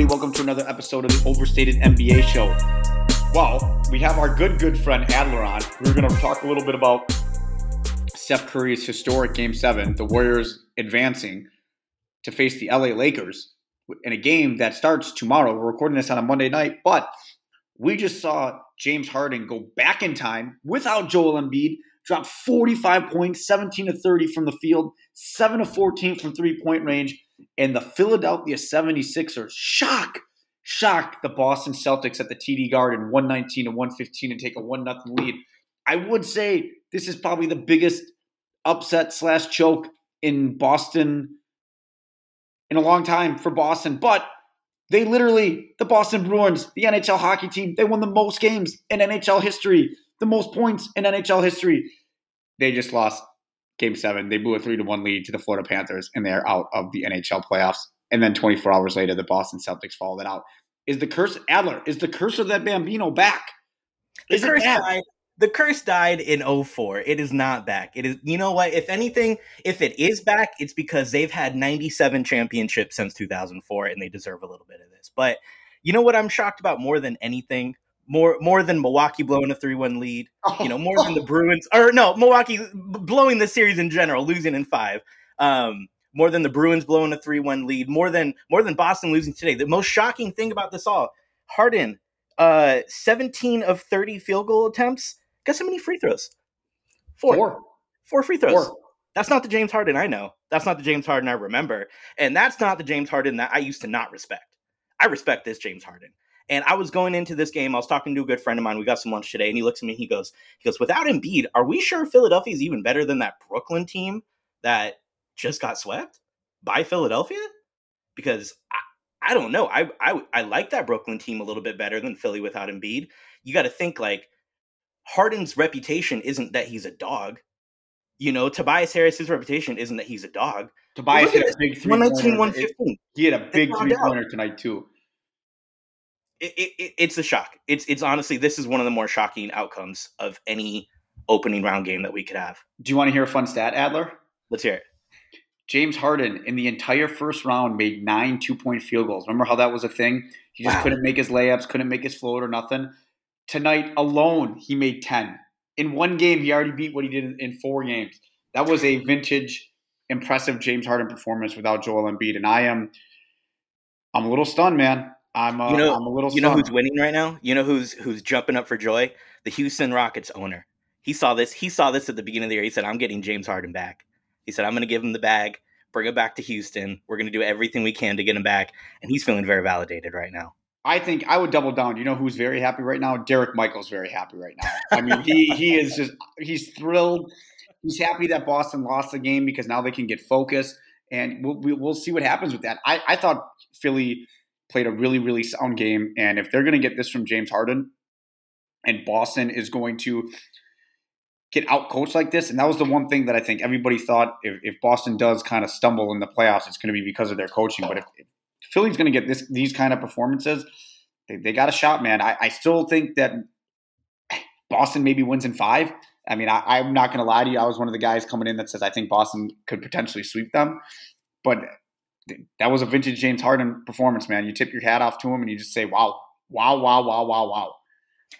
everybody. Welcome to another episode of the Overstated NBA Show. Well, we have our good, good friend Adler on. We're going to talk a little bit about Steph Curry's historic Game 7, the Warriors advancing to face the LA Lakers in a game that starts tomorrow. We're recording this on a Monday night, but we just saw James Harden go back in time without Joel Embiid, drop 45 points, 17 to 30 from the field, 7 to 14 from three point range and the Philadelphia 76ers shock, shock the Boston Celtics at the TD Garden 119 to 115 and take a 1 0 lead. I would say this is probably the biggest upset slash choke in Boston in a long time for Boston, but they literally, the Boston Bruins, the NHL hockey team, they won the most games in NHL history, the most points in NHL history. They just lost game seven, they blew a three to one lead to the Florida Panthers, and they're out of the NHL playoffs. And then 24 hours later, the Boston Celtics followed it out. Is the curse Adler? Is the curse of that Bambino back? Is the curse died. The curse died in 04. It is not back. It is. You know what? If anything, if it is back, it's because they've had 97 championships since 2004, and they deserve a little bit of this. But you know what? I'm shocked about more than anything more more than Milwaukee blowing a three one lead. You know, more than the Bruins or no Milwaukee blowing the series in general, losing in five. Um, more than the Bruins blowing a three one lead. More than more than Boston losing today. The most shocking thing about this all, Harden, uh, seventeen of thirty field goal attempts. Guess how many free throws? Four. Four, Four free throws. Four. That's not the James Harden I know. That's not the James Harden I remember. And that's not the James Harden that I used to not respect. I respect this James Harden. And I was going into this game. I was talking to a good friend of mine. We got some lunch today, and he looks at me. He goes, "He goes, without Embiid, are we sure Philadelphia is even better than that Brooklyn team that just got swept by Philadelphia? Because I, I don't know. I, I I like that Brooklyn team a little bit better than Philly without Embiid. You got to think like Harden's reputation isn't that he's a dog. You know, Tobias Harris's reputation isn't that he's a dog. Tobias had a big three 119, 115. He had a big three pointer tonight too it, it, it's a shock. It's it's honestly this is one of the more shocking outcomes of any opening round game that we could have. Do you want to hear a fun stat, Adler? Let's hear it. James Harden in the entire first round made nine two point field goals. Remember how that was a thing? He just wow. couldn't make his layups, couldn't make his float or nothing. Tonight alone, he made 10. In one game, he already beat what he did in, in four games. That was a vintage, impressive James Harden performance without Joel Embiid. And I am, I'm a little stunned, man. I'm, uh, you know, I'm a little. You know who's winning right now? You know who's who's jumping up for joy? The Houston Rockets owner. He saw this. He saw this at the beginning of the year. He said, "I'm getting James Harden back." He said, "I'm going to give him the bag, bring him back to Houston. We're going to do everything we can to get him back." And he's feeling very validated right now. I think I would double down. You know who's very happy right now? Derek Michael's very happy right now. I mean, he he is just he's thrilled. He's happy that Boston lost the game because now they can get focused, and we'll we'll see what happens with that. I I thought Philly played a really, really sound game. And if they're going to get this from James Harden and Boston is going to get out coached like this, and that was the one thing that I think everybody thought if, if Boston does kind of stumble in the playoffs, it's going to be because of their coaching. But if, if Philly's going to get this these kind of performances, they, they got a shot, man. I, I, still think that Boston maybe wins in five. I mean, I, I'm not going to lie to you. I was one of the guys coming in that says I think Boston could potentially sweep them. But that was a vintage James Harden performance, man. You tip your hat off to him and you just say, wow, wow, wow, wow, wow, wow.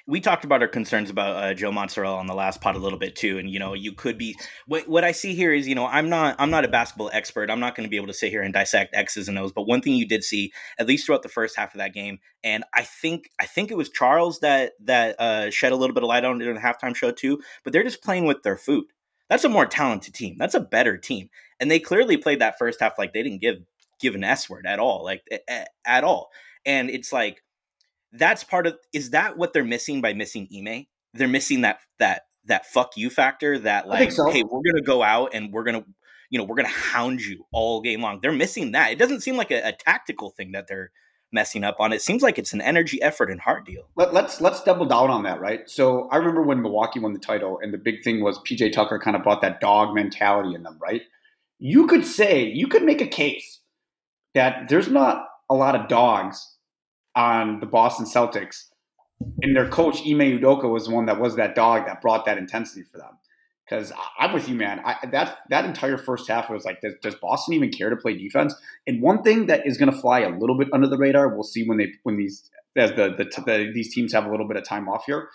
We talked about our concerns about uh, Joe Montserrat on the last pod a little bit too, and you know, you could be. What, what I see here is, you know, I'm not, I'm not a basketball expert. I'm not going to be able to sit here and dissect X's and O's. But one thing you did see, at least throughout the first half of that game, and I think, I think it was Charles that that uh, shed a little bit of light on it in the halftime show too. But they're just playing with their food. That's a more talented team. That's a better team, and they clearly played that first half like they didn't give give an S word at all, like at, at all. And it's like that's part of is that what they're missing by missing Ime? They're missing that that that fuck you factor that like so. hey, we're gonna go out and we're gonna you know we're gonna hound you all game long. They're missing that. It doesn't seem like a, a tactical thing that they're messing up on. It seems like it's an energy, effort, and heart deal. Let, us let's, let's double down on that, right? So I remember when Milwaukee won the title, and the big thing was PJ Tucker kind of brought that dog mentality in them, right? You could say you could make a case that there's not a lot of dogs on the Boston Celtics, and their coach Ime Udoka was the one that was that dog that brought that intensity for them. because I'm with you, man. I, that that entire first half was like, does, does, Boston even care to play defense? And one thing that is going to fly a little bit under the radar, we'll see when they when these as the, the, the these teams have a little bit of time off here.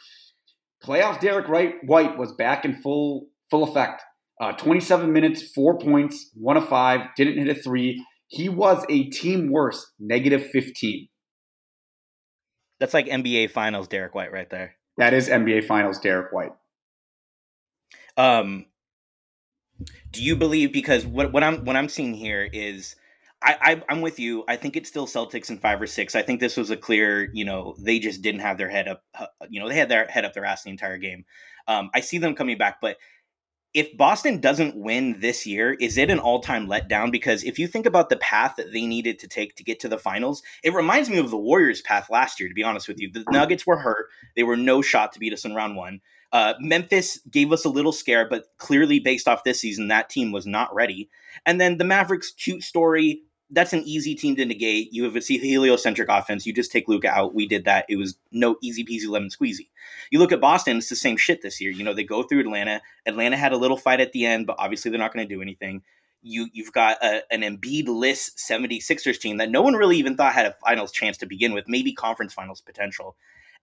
Playoff Derek Wright White was back in full full effect. Uh, 27 minutes, four points, one of five, didn't hit a three. He was a team worst, negative 15. That's like NBA Finals Derek White right there. That is NBA Finals Derek White. Um, do you believe because what what I'm what I'm seeing here is I, I am with you. I think it's still Celtics in five or six. I think this was a clear, you know, they just didn't have their head up. Uh, you know, they had their head up their ass the entire game. Um, I see them coming back, but if Boston doesn't win this year, is it an all time letdown? Because if you think about the path that they needed to take to get to the finals, it reminds me of the Warriors' path last year, to be honest with you. The Nuggets were hurt. They were no shot to beat us in round one. Uh, Memphis gave us a little scare, but clearly, based off this season, that team was not ready. And then the Mavericks' cute story that's an easy team to negate. You have a heliocentric offense. You just take Luka out. We did that. It was no easy peasy lemon squeezy. You look at Boston, it's the same shit this year. You know, they go through Atlanta. Atlanta had a little fight at the end, but obviously they're not going to do anything. You, you've got a, an Embiid-less 76ers team that no one really even thought had a finals chance to begin with, maybe conference finals potential.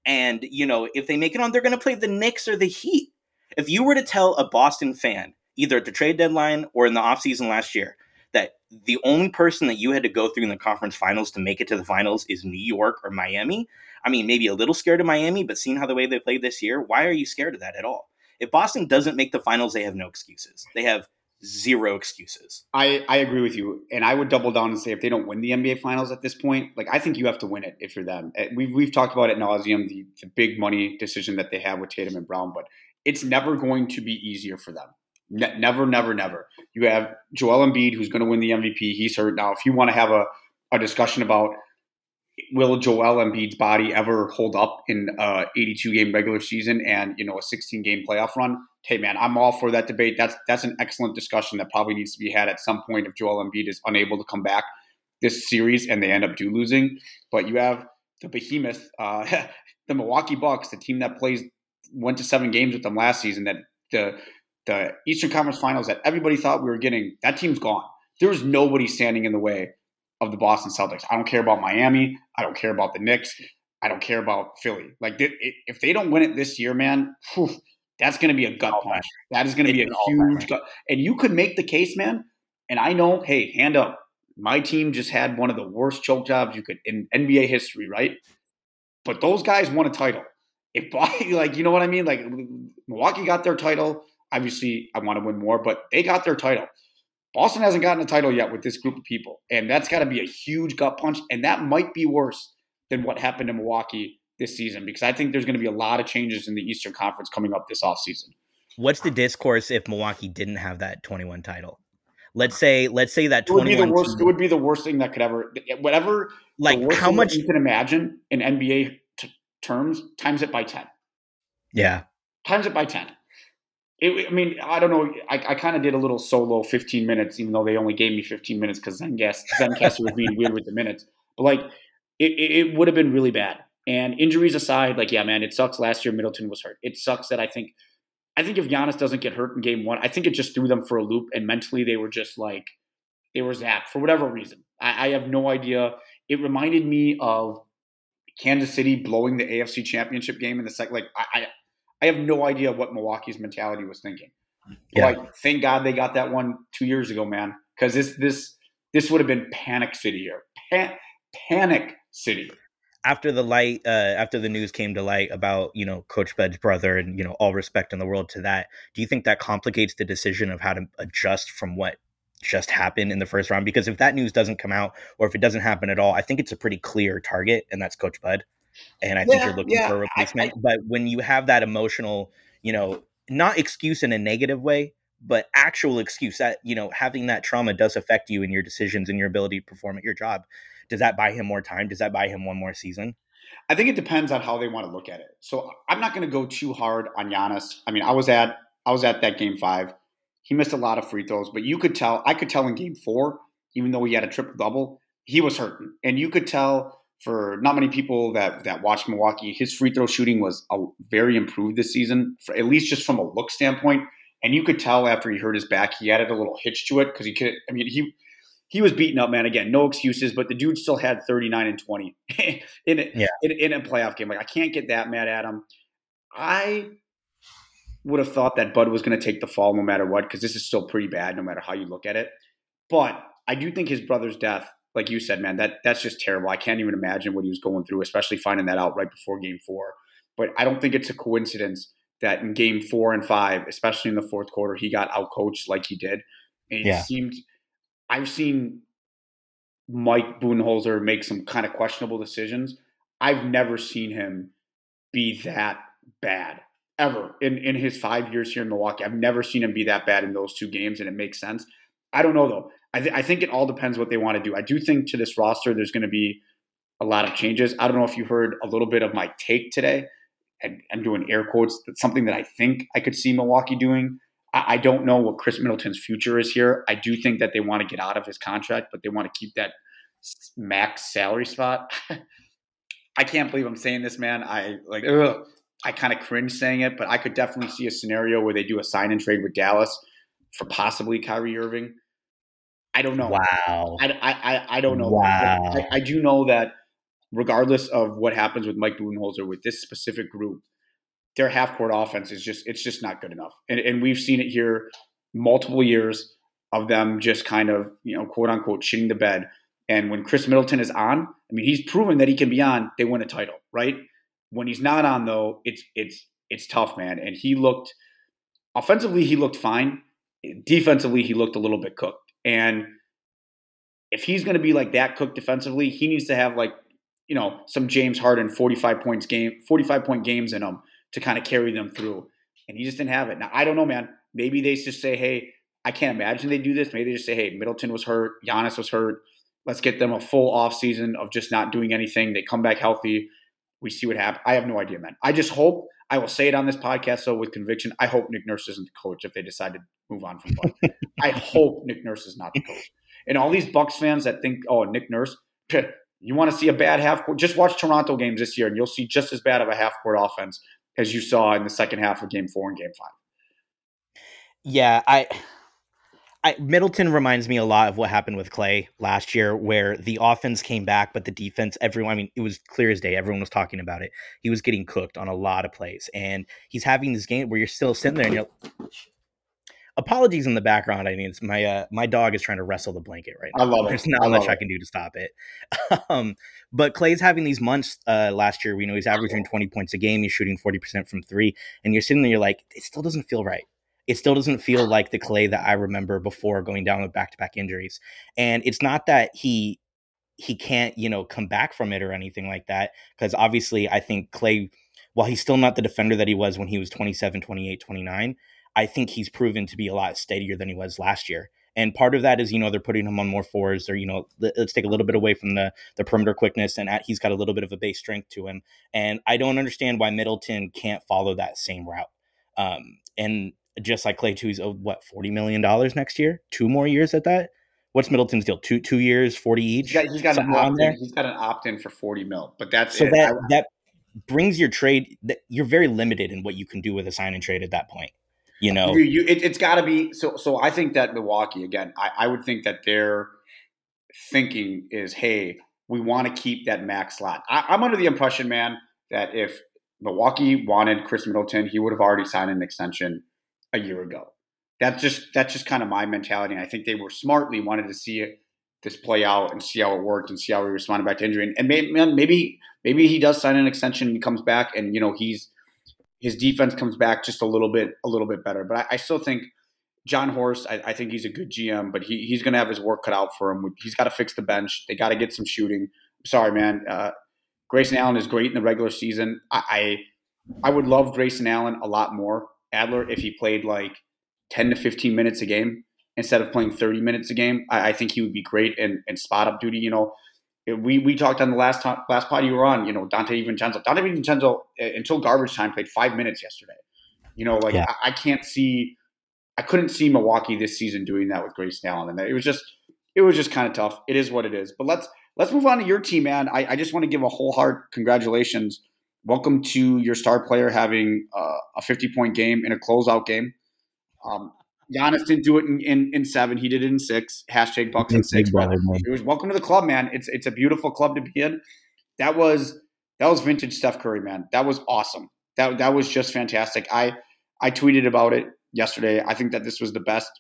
And, you know, if they make it on, they're going to play the Knicks or the Heat. If you were to tell a Boston fan, either at the trade deadline or in the offseason last year, that the only person that you had to go through in the conference finals to make it to the finals is New York or Miami. I mean, maybe a little scared of Miami, but seeing how the way they played this year, why are you scared of that at all? If Boston doesn't make the finals, they have no excuses. They have zero excuses. I, I agree with you. And I would double down and say if they don't win the NBA finals at this point, like I think you have to win it if you're them. Eh, we've, we've talked about it nauseum, the, the big money decision that they have with Tatum and Brown, but it's never going to be easier for them. Ne- never, never, never. You have Joel Embiid, who's going to win the MVP. He's hurt now. If you want to have a, a discussion about will Joel Embiid's body ever hold up in a 82 game regular season and you know a 16 game playoff run? Hey man, I'm all for that debate. That's that's an excellent discussion that probably needs to be had at some point if Joel Embiid is unable to come back this series and they end up do losing. But you have the behemoth, uh, the Milwaukee Bucks, the team that plays went to seven games with them last season. That the the Eastern Conference Finals that everybody thought we were getting, that team's gone. There's nobody standing in the way of the Boston Celtics. I don't care about Miami. I don't care about the Knicks. I don't care about Philly. Like if they don't win it this year, man, whew, that's going to be a gut punch. That is going to be a huge gut. And you could make the case, man. And I know, hey, hand up. My team just had one of the worst choke jobs you could in NBA history, right? But those guys won a title. If by like you know what I mean, like Milwaukee got their title. Obviously, I want to win more, but they got their title. Boston hasn't gotten a title yet with this group of people, and that's got to be a huge gut punch. And that might be worse than what happened in Milwaukee this season because I think there's going to be a lot of changes in the Eastern Conference coming up this offseason. What's the discourse if Milwaukee didn't have that 21 title? Let's say let's say that it would be the worst. Team, it would be the worst thing that could ever whatever. Like how much you can imagine in NBA t- terms times it by ten. Yeah, times it by ten. It, I mean, I don't know. I, I kind of did a little solo 15 minutes, even though they only gave me 15 minutes because Zencastr, Zencastr was being weird with the minutes. But like, it, it would have been really bad. And injuries aside, like, yeah, man, it sucks. Last year, Middleton was hurt. It sucks that I think, I think if Giannis doesn't get hurt in game one, I think it just threw them for a loop. And mentally, they were just like, they were zapped for whatever reason. I, I have no idea. It reminded me of Kansas City blowing the AFC Championship game in the second. Like, I, I have no idea what Milwaukee's mentality was thinking. Yeah. Like, thank God they got that one two years ago, man, because this this this would have been panic city here, Pan- panic city. After the light, uh, after the news came to light about you know Coach Bud's brother, and you know all respect in the world to that, do you think that complicates the decision of how to adjust from what just happened in the first round? Because if that news doesn't come out, or if it doesn't happen at all, I think it's a pretty clear target, and that's Coach Bud and I think yeah, you're looking yeah. for a replacement. I, I, but when you have that emotional, you know, not excuse in a negative way, but actual excuse that you know having that trauma does affect you in your decisions and your ability to perform at your job. Does that buy him more time? Does that buy him one more season? I think it depends on how they want to look at it. So I'm not going to go too hard on Giannis. I mean, I was at I was at that game five. He missed a lot of free throws, but you could tell. I could tell in game four, even though he had a triple double, he was hurting, and you could tell for not many people that that watch Milwaukee, his free throw shooting was a, very improved this season, for, at least just from a look standpoint. and you could tell after he hurt his back, he added a little hitch to it because he could. I mean, he he was beaten up, man. Again, no excuses, but the dude still had 39 and 20 in, a, yeah. in, in a playoff game. Like I can't get that mad at him. I would have thought that Bud was going to take the fall no matter what because this is still pretty bad no matter how you look at it. But I do think his brother's death, like you said, man, that that's just terrible. I can't even imagine what he was going through, especially finding that out right before Game Four. But I don't think it's a coincidence that in Game Four and Five, especially in the fourth quarter, he got outcoached like he did. And it yeah. seemed I've seen Mike Budenholzer make some kind of questionable decisions. I've never seen him be that bad ever in, in his five years here in Milwaukee. I've never seen him be that bad in those two games, and it makes sense. I don't know though. I, th- I think it all depends what they want to do. I do think to this roster, there's going to be a lot of changes. I don't know if you heard a little bit of my take today. I'm doing air quotes. That's something that I think I could see Milwaukee doing. I, I don't know what Khris Middleton's future is here. I do think that they want to get out of his contract, but they want to keep that max salary spot. I can't believe I'm saying this, man. I like, ugh, I kind of cringe saying it, but I could definitely see a scenario where they do a sign and trade with Dallas for possibly Kyrie Irving. I don't know. Wow. I, I, I don't know. Wow. I, I, do know that regardless of what happens with Mike Budenholzer with this specific group, their half court offense is just it's just not good enough. And, and we've seen it here multiple years of them just kind of, you know, quote unquote shitting the bed. And when Khris Middleton is on, I mean, he's proven that he can be on, they win a title, right? When he's not on though, it's it's it's tough, man. And he looked offensively, he looked fine. Defensively, he looked a little bit cooked. And if he's going to be like that cooked defensively, he needs to have like, you know, some James Harden 45 points game, 45 point games in him to kind of carry them through. And he just didn't have it. Now, I don't know, man. Maybe they just say, hey, I can't imagine they do this. Maybe they just say, hey, Middleton was hurt, Giannis was hurt. Let's get them a full off season of just not doing anything. They come back healthy. We see what happens. I have no idea, man. I just hope I will say it on this podcast so with conviction. I hope Nick Nurse isn't the coach if they decide to move on from Bud. I hope Nick Nurse is not the coach. And all these Bucks fans that think, oh, Nick Nurse, you want to see a bad half court? Just watch Toronto games this year, and you'll see just as bad of a half court offense as you saw in the second half of Game Four and Game Five. Yeah, I. I, Middleton reminds me a lot of what happened with Klay last year, where the offense came back, but the defense, everyone, I mean, it was clear as day. Everyone was talking about it. He was getting cooked on a lot of plays. And he's having this game where you're still sitting there and you're, apologies in the background. I mean, it's my uh, my dog is trying to wrestle the blanket right now. I love There's it. not I much I can do to stop it. um, but Klay's having these months uh, last year. We know he's averaging 20 points a game. He's shooting 40% from three. And you're sitting there, you're like, it still doesn't feel right. It still doesn't feel like the Klay that I remember before going down with back to back injuries. And it's not that he he can't, you know, come back from it or anything like that. Because obviously, I think Klay while he's still not the defender that he was when he was 27, 28, 29, I think he's proven to be a lot steadier than he was last year. And part of that is, you know, they're putting him on more fours, or you know, let's take a little bit away from the the perimeter quickness, and at, he's got a little bit of a base strength to him. And I don't understand why Middleton can't follow that same route. Um, and just like Klay too, he's owed what forty million dollars next year, two more years at that. What's Middleton's deal? Two two years, forty each. He's got, he's got an opt in. He's got an opt in for forty mil, but that's so it. that I, that brings your trade. That you're very limited in what you can do with a sign and trade at that point you know, you, you, it, has got to be so. So I think that Milwaukee again. I, I would think that their thinking is, hey, we want to keep that max slot. I, I'm under the impression, man, that if Milwaukee wanted Khris Middleton, he would have already signed an extension a year ago. That's just that's just kind of my mentality. And I think they were smartly wanted to see it this play out and see how it worked and see how he responded back to injury. And, and maybe, maybe he does sign an extension and comes back and you know he's his defense comes back just a little bit a little bit better. But I, I still think Jon Horst, I, I, think he's a good GM, but he, he's going to have his work cut out for him. He's got to fix the bench. They got to get some shooting. sorry, man. Uh, Grayson Allen is great in the regular season. I, I, I would love Grayson Allen a lot more, Adler, if he played like 10 to 15 minutes a game instead of playing 30 minutes a game. I, I think he would be great in, in spot up duty. You know, we we talked on the last time, last pod you were on. You know, Donte DiVincenzo. Donte DiVincenzo uh, until garbage time played five minutes yesterday. You know, like yeah. I, I, can't see, I couldn't see Milwaukee this season doing that with Grayson Allen, and it was just it was just kind of tough. It is what it is. But let's let's move on to your team, man. I, I just want to give a whole heart congratulations. Welcome to your star player having uh, a 50 point game in a closeout game. Um, Giannis didn't do it in, in, in, seven. He did it in six. Hashtag Bucks in six. Brother, it was welcome to the club, man. It's it's a beautiful club to be in. That was that was vintage Steph Curry, man. That was awesome. That that was just fantastic. I I tweeted about it yesterday. I think that this was the best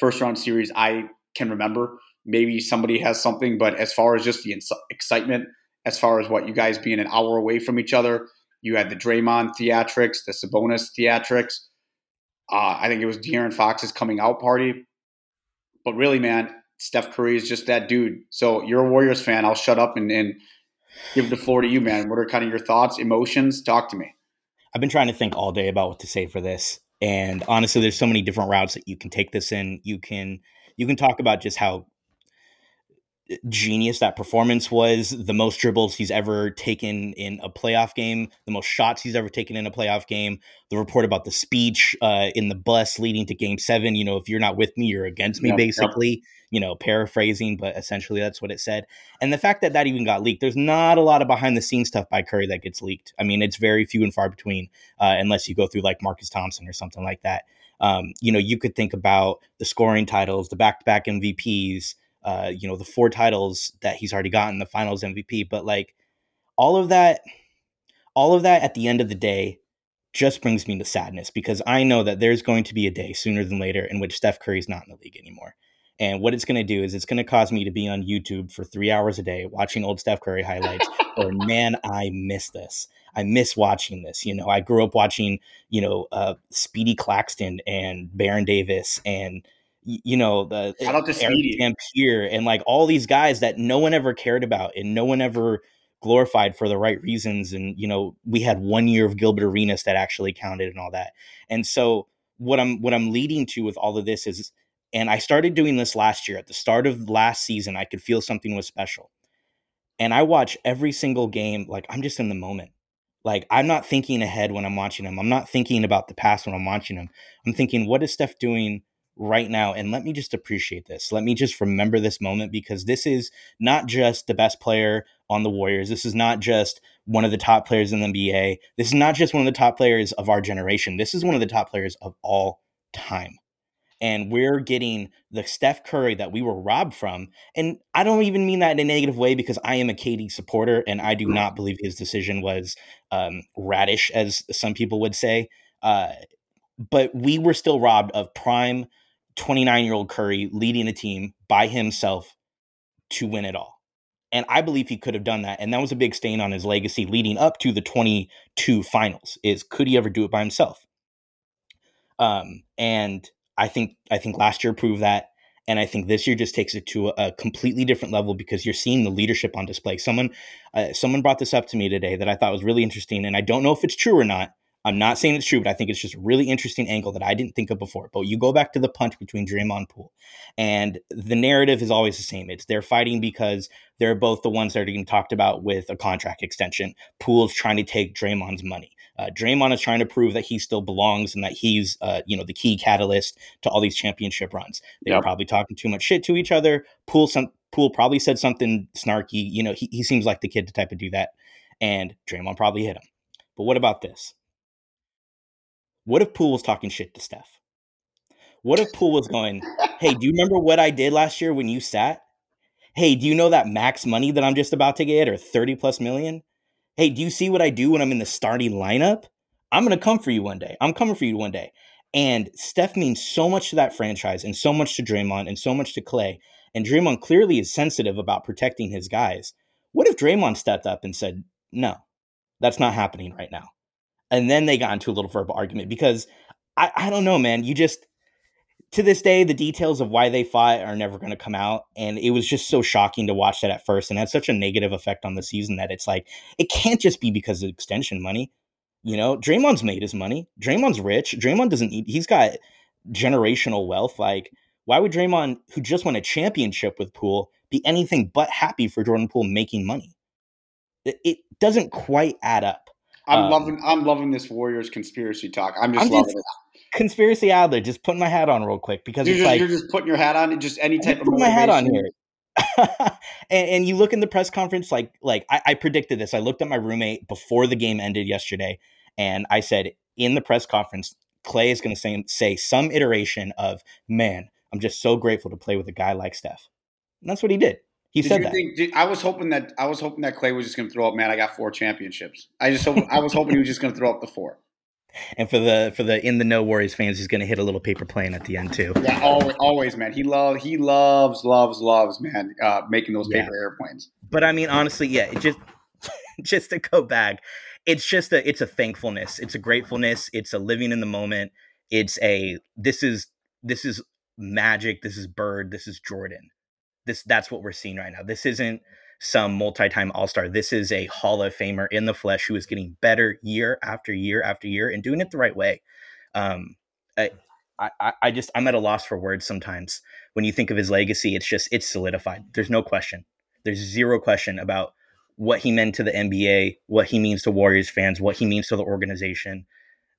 first round series I can remember. Maybe somebody has something, but as far as just the excitement, as far as what you guys being an hour away from each other, you had the Draymond theatrics, the Sabonis theatrics. Uh, I think it was De'Aaron Fox's coming out party. But really, man, Steph Curry is just that dude. So you're a Warriors fan. I'll shut up and, and give the floor to you, man. What are kind of your thoughts, emotions? Talk to me. I've been trying to think all day about what to say for this. And honestly, there's so many different routes that you can take this in. You can you can talk about just how genius that performance was the most dribbles he's ever taken in a playoff game the most shots he's ever taken in a playoff game the report about the speech uh, in the bus leading to game seven you know if you're not with me you're against me yep, basically yep. you know paraphrasing but essentially that's what it said. And the fact that that even got leaked there's not a lot of behind the scenes stuff by curry that gets leaked. I mean it's very few and far between uh, unless you go through like marcus thompson or something like that. Um, you know you could think about the scoring titles the back-to-back mvps uh, you know, the four titles that he's already gotten, the finals MVP. But like all of that, all of that at the end of the day just brings me to sadness because I know that there's going to be a day sooner than later in which Steph Curry's not in the league anymore. And what it's going to do is it's going to cause me to be on YouTube for three hours a day watching old Steph Curry highlights. or man, I miss this. I miss watching this. You know, I grew up watching, you know, uh, Speedy Claxton and Baron Davis and you know the Shout out to Erick Dampier and like all these guys that no one ever cared about and no one ever glorified for the right reasons and you know we had one year of Gilbert Arenas that actually counted and all that. And so what I'm what I'm leading to with all of this is and I started doing this last year at the start of last season I could feel something was special. And I watch every single game like I'm just in the moment. Like I'm not thinking ahead when I'm watching them. I'm not thinking about the past when I'm watching them. I'm thinking what is Steph doing right now and let me just appreciate this. Let me just remember this moment because this is not just the best player on the Warriors. This is not just one of the top players in the NBA. This is not just one of the top players of our generation. This is one of the top players of all time. And we're getting the Steph Curry that we were robbed from. And I don't even mean that in a negative way because I am a KD supporter and I do not believe his decision was um, radish, as some people would say. Uh, but we were still robbed of prime 29 year old Curry leading a team by himself to win it all. And I believe he could have done that. And that was a big stain on his legacy leading up to the 22 finals is could he ever do it by himself? Um, and I think I think last year proved that. And I think this year just takes it to a, completely different level because you're seeing the leadership on display. Someone, uh, someone brought this up to me today that I thought was really interesting, and I don't know if it's true or not. I'm not saying it's true, but I think it's just a really interesting angle that I didn't think of before. But you go back to the punch between Draymond Poole, and the narrative is always the same. It's they're fighting because they're both the ones that are getting talked about with a contract extension. Poole's trying to take Draymond's money. Uh, Draymond is trying to prove that he still belongs and that he's, uh, you know, the key catalyst to all these championship runs. They yep. were probably talking too much shit to each other. Poole, some Poole probably said something snarky. You know, he, he seems like the kid to type of do that, and Draymond probably hit him. But what about this? What if Poole was talking shit to Steph? What if Poole was going, hey, do you remember what I did last year when you sat? Hey, do you know that max money that I'm just about to get or 30 plus million? Hey, do you see what I do when I'm in the starting lineup? I'm going to come for you one day. I'm coming for you one day. And Steph means so much to that franchise and so much to Draymond and so much to Clay. And Draymond clearly is sensitive about protecting his guys. What if Draymond stepped up and said, no, that's not happening right now? And then they got into a little verbal argument because I, I don't know, man. You just to this day, the details of why they fought are never going to come out, and it was just so shocking to watch that at first, and had such a negative effect on the season that it's like it can't just be because of extension money. You know, Draymond's made his money. Draymond's rich. Draymond doesn't need. He's got generational wealth. Like, why would Draymond, who just won a championship with Poole, be anything but happy for Jordan Poole making money? It, it doesn't quite add up. I'm um, loving I'm loving this Warriors conspiracy talk. I'm just I'm loving just, it. Conspiracy Adler, just putting my hat on real quick because you're, it's just, like you're just putting your hat on, just any type of put my hat on here. and, and, you look in the press conference, like like I, I predicted this. I looked at my roommate before the game ended yesterday, and I said in the press conference, Klay is going to say, say some iteration of, man, I'm just so grateful to play with a guy like Steph. And that's what he did. He did said that. Think, I was hoping that I was hoping that Klay was just going to throw up. Man, I got four championships. I just hope, I was hoping he was just going to throw up the four. And for the for the in the no Warriors fans, he's going to hit a little paper plane at the end too. Yeah, always, always man. He loves he loves loves loves man uh, making those paper yeah. airplanes. But I mean, honestly, yeah, it just just to go back, it's just a it's a thankfulness, it's a gratefulness, it's a living in the moment. It's a this is this is magic. This is Bird. This is Jordan. This that's what we're seeing right now. This isn't some multi-time all-star. This is a Hall of Famer in the flesh who is getting better year after year after year and doing it the right way. Um, I, I, I just I'm at a loss for words sometimes. When you think of his legacy, it's just it's solidified. There's no question. There's zero question about what he meant to the NBA, what he means to Warriors fans, what he means to the organization.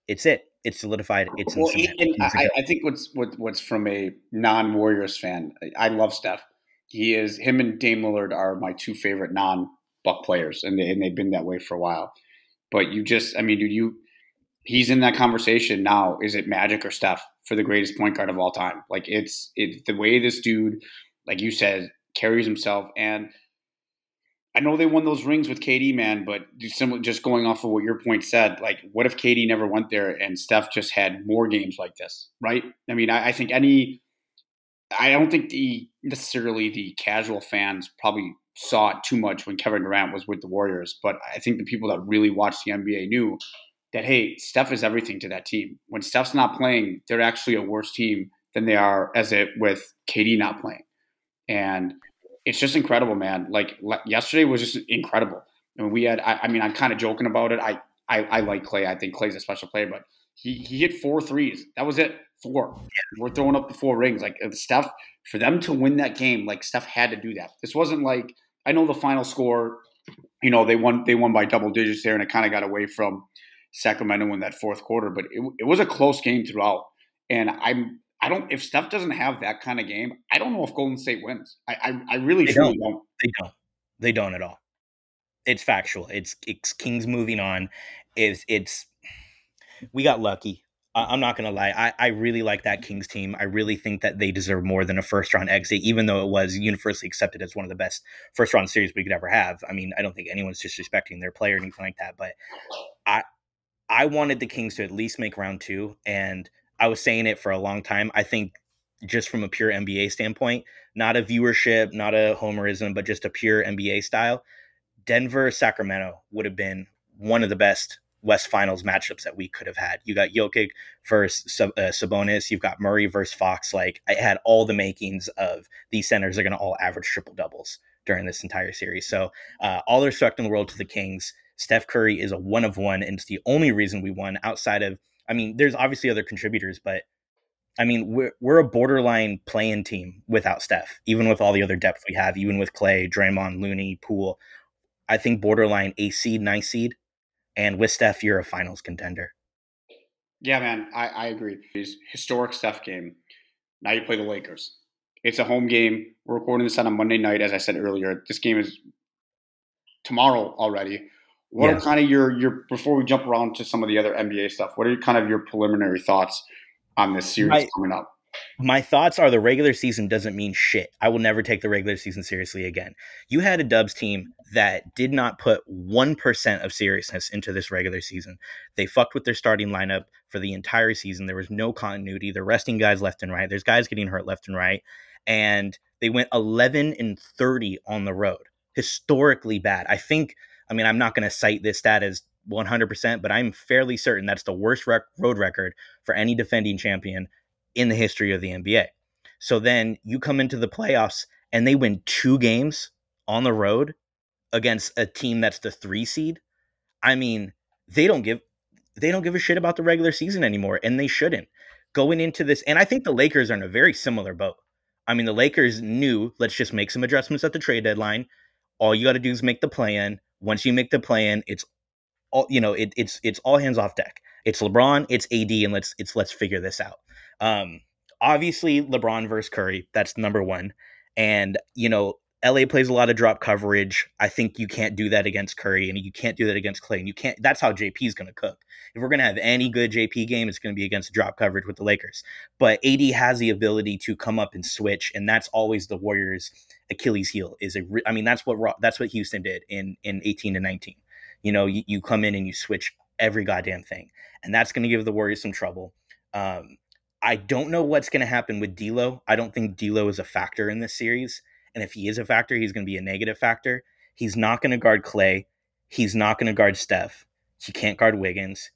It's it. It's solidified. It's well, I, I, think what's what, what's from a non Warriors fan. I love Steph he is him and Dame Lillard are my two favorite non Buck players, and they, and they've been that way for a while. But you just, I mean, dude, you he's in that conversation now. Is it Magic or Steph for the greatest point guard of all time? Like it's it the way this dude, like you said, carries himself. And I know they won those rings with KD, man, but just going off of what your point said, like what if KD never went there and Steph just had more games like this, right? I mean, I, I think any I don't think the necessarily the casual fans probably saw it too much when Kevin Durant was with the Warriors, but I think the people that really watched the NBA knew that hey, Steph is everything to that team. When Steph's not playing, they're actually a worse team than they are as it with KD not playing, and it's just incredible, man. Like yesterday was just incredible. I mean, we had. I, I mean, I'm kind of joking about it. I, I I like Klay. I think Klay's a special player, but he he hit four threes. That was it four. Yeah. We're throwing up the four rings. Like uh, Steph, for them to win that game, like Steph had to do that. This wasn't like I know the final score. You know they won. They won by double digits there, and it kind of got away from Sacramento in that fourth quarter. But it, it was a close game throughout. And I'm I don't if Steph doesn't have that kind of game, I don't know if Golden State wins. I I, I really they don't. don't. They don't. They don't at all. It's factual. It's it's Kings moving on. Is it's we got lucky. I'm not gonna lie. I, I really like that Kings team. I really think that they deserve more than a first round exit, even though it was universally accepted as one of the best first round series we could ever have. I mean, I don't think anyone's disrespecting their player or anything like that, but I I wanted the Kings to at least make round two, and I was saying it for a long time. I think just from a pure NBA standpoint, not a viewership, not a homerism, but just a pure NBA style, Denver Sacramento would have been one of the best West Finals matchups that we could have had. You got Jokic versus uh, Sabonis. You've got Murray versus Fox. Like I had all the makings of these centers are going to all average triple doubles during this entire series. So uh, all the respect in the world to the Kings. Steph Curry is a one of one, and it's the only reason we won. Outside of, I mean, there's obviously other contributors, but I mean, we're we're a borderline playing team without Steph, even with all the other depth we have, even with Klay, Draymond, Looney, Poole. I think borderline a seed, nice seed and with Steph, you're a finals contender. Yeah, man, I, I agree. It's historic Steph game. Now you play the Lakers. It's a home game. We're recording this on a Monday night, as I said earlier. This game is tomorrow already. What yeah. are kind of your your before we jump around to some of the other NBA stuff? What are kind of your preliminary thoughts on this series I, coming up? My thoughts are the regular season doesn't mean shit. I will never take the regular season seriously again. You had a Dubs team that did not put 1% of seriousness into this regular season. They fucked with their starting lineup for the entire season. There was no continuity. They're resting guys left and right. There's guys getting hurt left and right. And they went 11 and 30 on the road. Historically bad. I think, I mean, I'm not going to cite this stat as 100%, but I'm fairly certain that's the worst rec- road record for any defending champion in the history of the NBA. So then you come into the playoffs and they win two games on the road against a team that's the three seed. I mean, they don't give they don't give a shit about the regular season anymore, and they shouldn't. Going into this, and I think the Lakers are in a very similar boat. I mean, the Lakers knew let's just make some adjustments at the trade deadline. All you got to do is make the plan. Once you make the plan, it's all you know. It, it's it's all hands off deck. It's LeBron, it's AD, and let's it's let's figure this out. Um, obviously, LeBron versus Curry, that's number one. And, you know, LA plays a lot of drop coverage. I think you can't do that against Curry and you can't do that against Klay. And you can't that's how JP is going to cook. If we're going to have any good JP game, it's going to be against drop coverage with the Lakers. But AD has the ability to come up and switch and that's always the Warriors Achilles heel is a I mean that's what that's what Houston did in in 18 to 19. You know, you, you come in and you switch every goddamn thing. And that's going to give the Warriors some trouble. Um, I don't know what's going to happen with D'Lo. I don't think D'Lo is a factor in this series. And if he is a factor, he's going to be a negative factor. He's not going to guard Klay. He's not going to guard Steph. He can't guard Wiggins.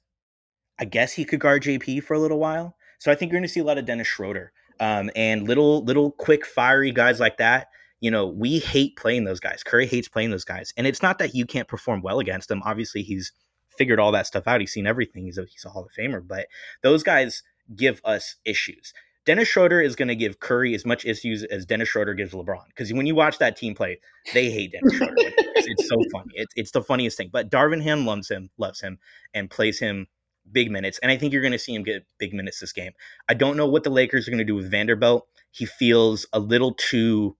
I guess he could guard JP for a little while. So I think you're going to see a lot of Dennis Schroeder um, and little, little quick, fiery guys like that. You know, we hate playing those guys. Curry hates playing those guys, and it's not that you can't perform well against them. Obviously, he's figured all that stuff out. He's seen everything. He's a, he's a Hall of Famer, but those guys give us issues. Dennis Schroeder is going to give Curry as much issues as Dennis Schroeder gives LeBron. Because when you watch that team play, they hate Dennis Schroeder. it's, it's, so funny. It's, it's the funniest thing. But Darvin Ham loves him, loves him, and plays him big minutes. And I think you're going to see him get big minutes this game. I don't know what the Lakers are going to do with Vanderbilt. He feels a little too.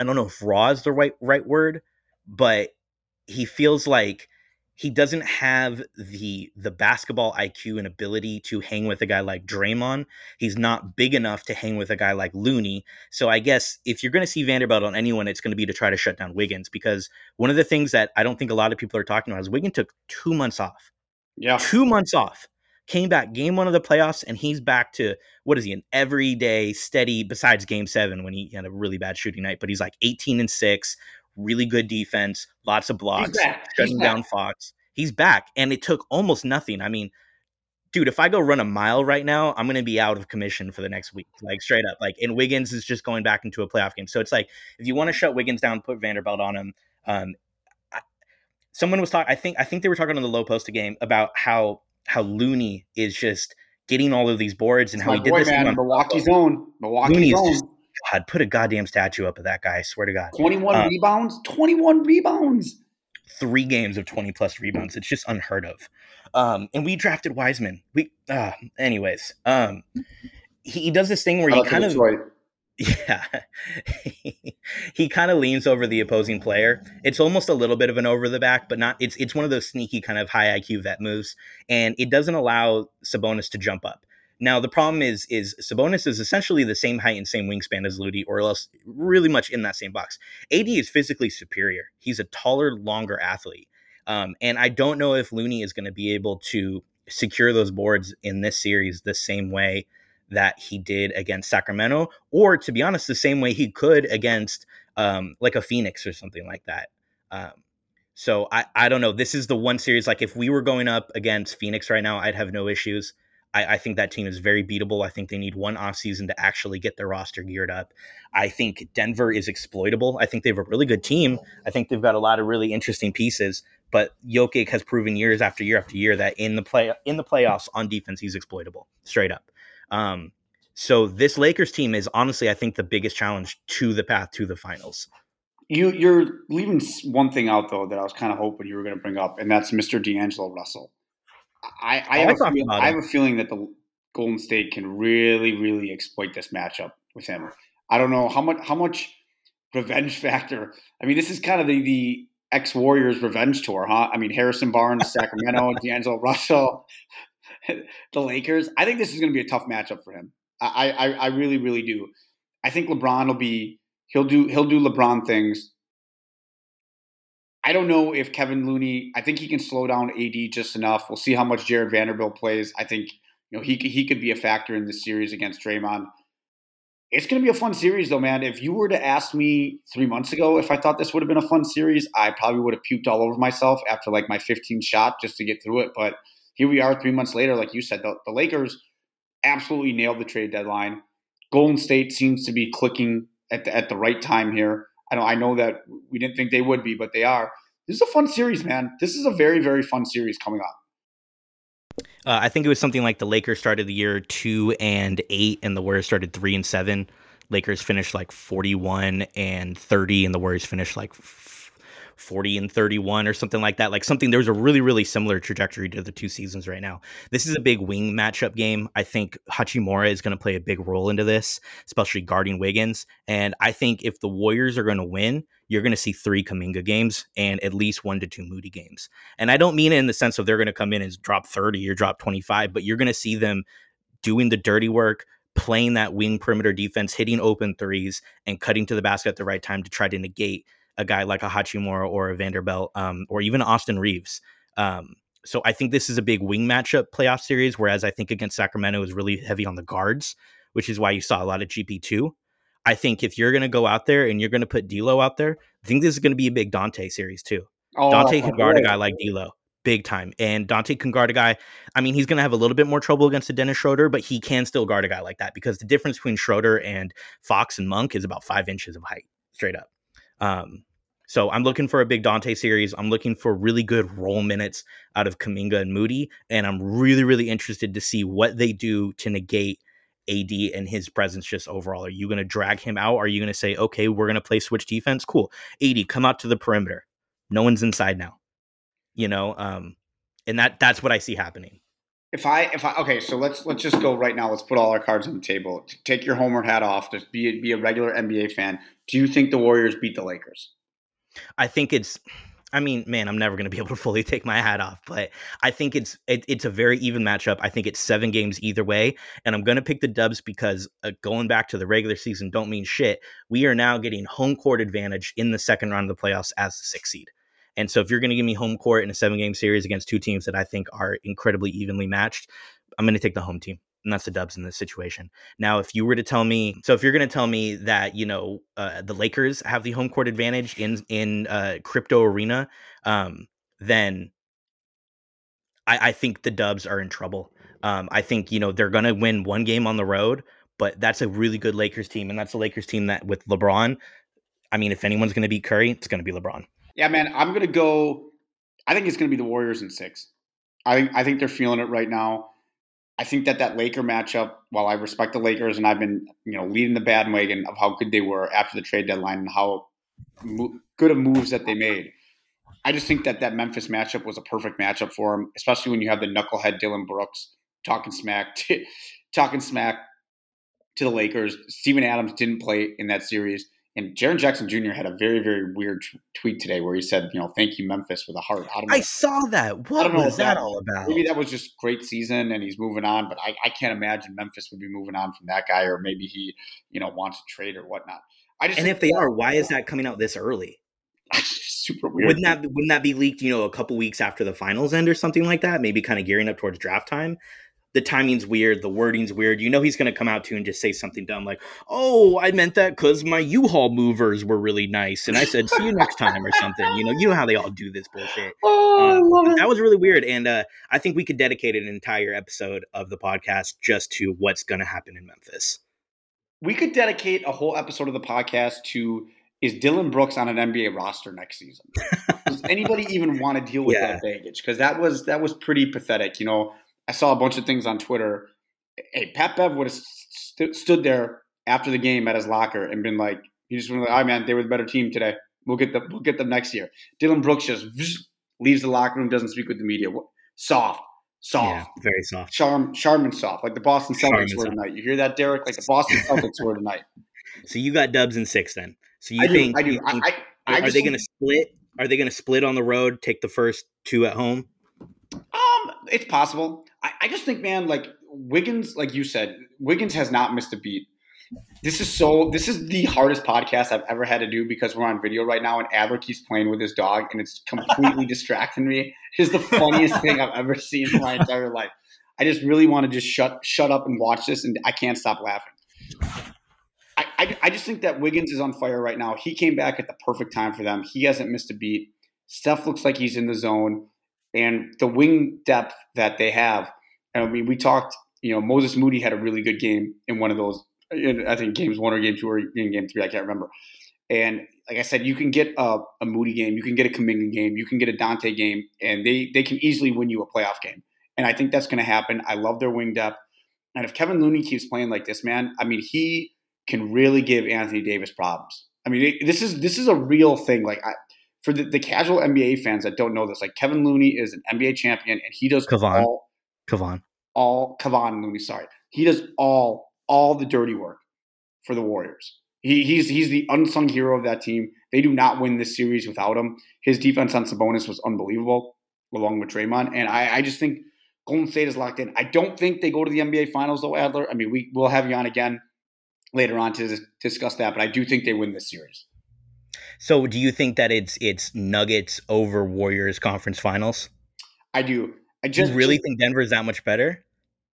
I don't know if raw is the right right word, but he feels like he doesn't have the the basketball IQ and ability to hang with a guy like Draymond. He's not big enough to hang with a guy like Looney. So I guess if you're going to see Vanderbilt on anyone, it's going to be to try to shut down Wiggins because one of the things that I don't think a lot of people are talking about is Wiggins took two months off. Yeah, two months off. Came back game one of the playoffs, and he's back to what is he an everyday steady? Besides game seven when he had a really bad shooting night, but he's like 18 and six, really good defense, lots of blocks, shutting down Fox. He's back, and it took almost nothing. I mean, dude, if I go run a mile right now, I'm gonna be out of commission for the next week, like straight up. Like, and Wiggins is just going back into a playoff game, so it's like if you want to shut Wiggins down, put Vanderbilt on him. Um, I, someone was talking. I think I think they were talking on the low post game about how how Looney is just getting all of these boards and how he did this. Man, Milwaukee's own. Milwaukee's own. God, put a goddamn statue up of that guy. I swear to God. 21 um, rebounds. 21 rebounds. Three games of 20 plus rebounds. It's just unheard of. Um, and we drafted Wiseman. We, uh, anyways, um, he, he does this thing where he kind of, yeah, he kind of leans over the opposing player. It's almost a little bit of an over the back, but not. It's it's one of those sneaky kind of high IQ vet moves, and it doesn't allow Sabonis to jump up. Now the problem is is Sabonis is essentially the same height and same wingspan as Looney, or else really much in that same box. AD is physically superior. He's a taller, longer athlete, um, and I don't know if Looney is going to be able to secure those boards in this series the same way that he did against Sacramento, or to be honest, the same way he could against um, like a Phoenix or something like that. Um, so I, I don't know. This is the one series like if we were going up against Phoenix right now, I'd have no issues. I, I, think that team is very beatable. I think they need one offseason to actually get their roster geared up. I think Denver is exploitable. I think they have a really good team. I think they've got a lot of really interesting pieces. But Jokic has proven years after year after year that in the play in the playoffs on defense he's exploitable, straight up. Um, so this Lakers team is honestly, I think, the biggest challenge to the path to the finals. You you're leaving one thing out though that I was kind of hoping you were going to bring up, and that's Mr. D'Angelo Russell. I, I, have, a feel, I have a feeling that the Golden State can really, really exploit this matchup with him. I don't know how much how much revenge factor. I mean, this is kind of the, the ex Warriors revenge tour, huh? I mean, Harrison Barnes, Sacramento, D'Angelo Russell, the Lakers. I think this is going to be a tough matchup for him. I, I, I really, really do. I think LeBron will be he'll do he'll do LeBron things. I don't know if Kevin Looney. I think he can slow down AD just enough. We'll see how much Jared Vanderbilt plays. I think you know he he could be a factor in this series against Draymond. It's going to be a fun series, though, man. If you were to ask me three months ago if I thought this would have been a fun series, I probably would have puked all over myself after like my 15 shot just to get through it. But here we are, three months later. Like you said, the, the Lakers absolutely nailed the trade deadline. Golden State seems to be clicking at the, at the right time here. I know I know that we didn't think they would be, but they are. This is a fun series, man. This is a very very fun series coming up. Uh, I think it was something like the Lakers started the year two and eight, and the Warriors started three and seven. Lakers finished like forty-one and thirty, and the Warriors finished like 40 and 31 or something like that. Like something there's a really really similar trajectory to the two seasons right now. This is a big wing matchup game. I think Hachimura is going to play a big role into this, especially guarding Wiggins. And I think if the Warriors are going to win, you're going to see three Kuminga games and at least one to two Moody games. And I don't mean it in the sense of they're going to come in and drop 30 or drop 25, but you're going to see them doing the dirty work, playing that wing perimeter defense, hitting open threes, and cutting to the basket at the right time to try to negate a guy like a Hachimura or a Vanderbilt um, or even Austin Reaves. Um, so I think this is a big wing matchup playoff series, whereas I think against Sacramento is really heavy on the guards, which is why you saw a lot of GP2. I think if you're going to go out there and you're going to put D'Lo out there, I think this is going to be a big Donte series too. Oh, Donte can guard a guy like D'Lo big time. And Donte can guard a guy. I mean, he's going to have a little bit more trouble against a Dennis Schroeder, but he can still guard a guy like that because the difference between Schroeder and Fox and Monk is about five inches of height, straight up. Um, so I'm looking for a big Donte series. I'm looking for really good role minutes out of Kuminga and Moody, and I'm really, really interested to see what they do to negate AD and his presence just overall. Are you going to drag him out? Are you going to say, okay, we're going to play switch defense? Cool. AD, come out to the perimeter. No one's inside now you know um and that that's what i see happening if i if i okay so let's let's just go right now let's put all our cards on the table take your homer hat off just be be a regular nba fan do you think the warriors beat the lakers i think it's I mean, man, I'm never going to be able to fully take my hat off, but I think it's it, it's a very even matchup. I think it's seven games either way, and I'm going to pick the Dubs because uh, going back to the regular season don't mean shit. We are now getting home court advantage in the second round of the playoffs as the sixth seed. And so if you're going to give me home court in a seven game series against two teams that I think are incredibly evenly matched, I'm going to take the home team. That's the Dubs in this situation. Now, if you were to tell me, so if you're going to tell me that you know uh, the Lakers have the home court advantage in in uh, crypto arena, um, then I, I, think the Dubs are in trouble. Um, I think you know they're going to win one game on the road, but that's a really good Lakers team, and that's a Lakers team that with LeBron. I mean, if anyone's going to beat Curry, it's going to be LeBron. Yeah, man, I'm gonna go. I think it's gonna be the Warriors in six. I think I think they're feeling it right now. I think that that Laker matchup, while I respect the Lakers and I've been you know leading the bandwagon of how good they were after the trade deadline and how good of moves that they made, I just think that that Memphis matchup was a perfect matchup for them, especially when you have the knucklehead Dillon Brooks talking smack, to, talking smack to the Lakers. Steven Adams didn't play in that series. And Jaren Jackson Jr. had a very, very weird t- tweet today where he said, you know, thank you, Memphis, with a heart. I, I saw that. What was that, that all about? Maybe that was just great season and he's moving on, but I, I, can't imagine Memphis would be moving on from that guy, or maybe he, you know, wants to trade or whatnot. I just and if they are, why is that coming out this early? super weird. Wouldn't that wouldn't that be leaked, you know, a couple weeks after the finals end or something like that? Maybe kind of gearing up towards draft time the timing's weird, the wording's weird. You know he's going to come out to and just say something dumb like, "Oh, I meant that because my U-Haul movers were really nice," and I said, "See you next time" or something. You know, you know how they all do this bullshit. Oh, um, that was really weird, and uh, I think we could dedicate an entire episode of the podcast just to what's going to happen in Memphis. We could dedicate a whole episode of the podcast to is Dillon Brooks on an NBA roster next season? Does anybody even want to deal with yeah. that baggage? Because that was that was pretty pathetic. You know I saw a bunch of things on Twitter. Hey, Pat Bev would have st- stood there after the game at his locker and been like, he just went like, "Oh man, they were the better team today. We'll get them. We'll get them next year." Dillon Brooks just leaves the locker room, doesn't speak with the media. Soft, soft, yeah, very soft. Charm, Charmin soft, like the Boston Celtics were tonight. You hear that, Derek? Like the Boston Celtics were tonight. So you got Dubs in six then. So you I think? Do, I do. Think, I, I, are they going to split? Are they going to split on the road? Take the first two at home? It's possible. I, I just think, man, like Wiggins, like you said, Wiggins has not missed a beat. This is so. This is the hardest podcast I've ever had to do because we're on video right now, and Adler keeps playing with his dog, and it's completely distracting me. It's the funniest thing I've ever seen in my entire life. I just really want to just shut shut up and watch this, and I can't stop laughing. I, I, I just think that Wiggins is on fire right now. He came back at the perfect time for them. He hasn't missed a beat. Steph looks like he's in the zone and the wing depth that they have. I mean, we talked. You know, Moses Moody had a really good game in one of those. I think games one or game two or in game three. I can't remember. And like I said, you can get a, a Moody game, you can get a Kuminga game, you can get a Donte game, and they they can easily win you a playoff game. And I think that's going to happen. I love their wing depth. And if Kevin Looney keeps playing like this, man, I mean, he can really give Anthony Davis problems. I mean, this is this is a real thing. Like I, for the, the casual NBA fans that don't know this, like Kevin Looney is an NBA champion and he does Kevon. all Kevon. all Kevon Looney, sorry. He does all all the dirty work for the Warriors. He, he's he's the unsung hero of that team. They do not win this series without him. His defense on Sabonis was unbelievable, along with Draymond. And I, I just think Golden State is locked in. I don't think they go to the NBA Finals though, Adler. I mean, we will have you on again later on to discuss that, but I do think they win this series. So, do you think that it's it's Nuggets over Warriors conference finals? I do. I just you really think Denver is that much better?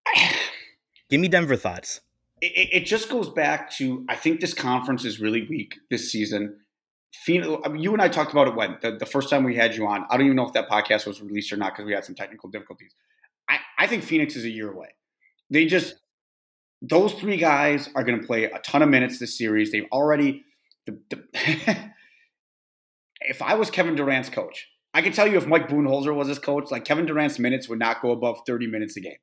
Give me Denver thoughts. it, it just goes back to I think this conference is really weak this season. Phoenix, I mean, you and I talked about it when the, the first time we had you on. I don't even know if that podcast was released or not because we had some technical difficulties. I, I think Phoenix is a year away. They just those three guys are going to play a ton of minutes this series. They've already. The, the if I was Kevin Durant's coach, I can tell you if Mike Budenholzer was his coach, like Kevin Durant's minutes would not go above thirty minutes a game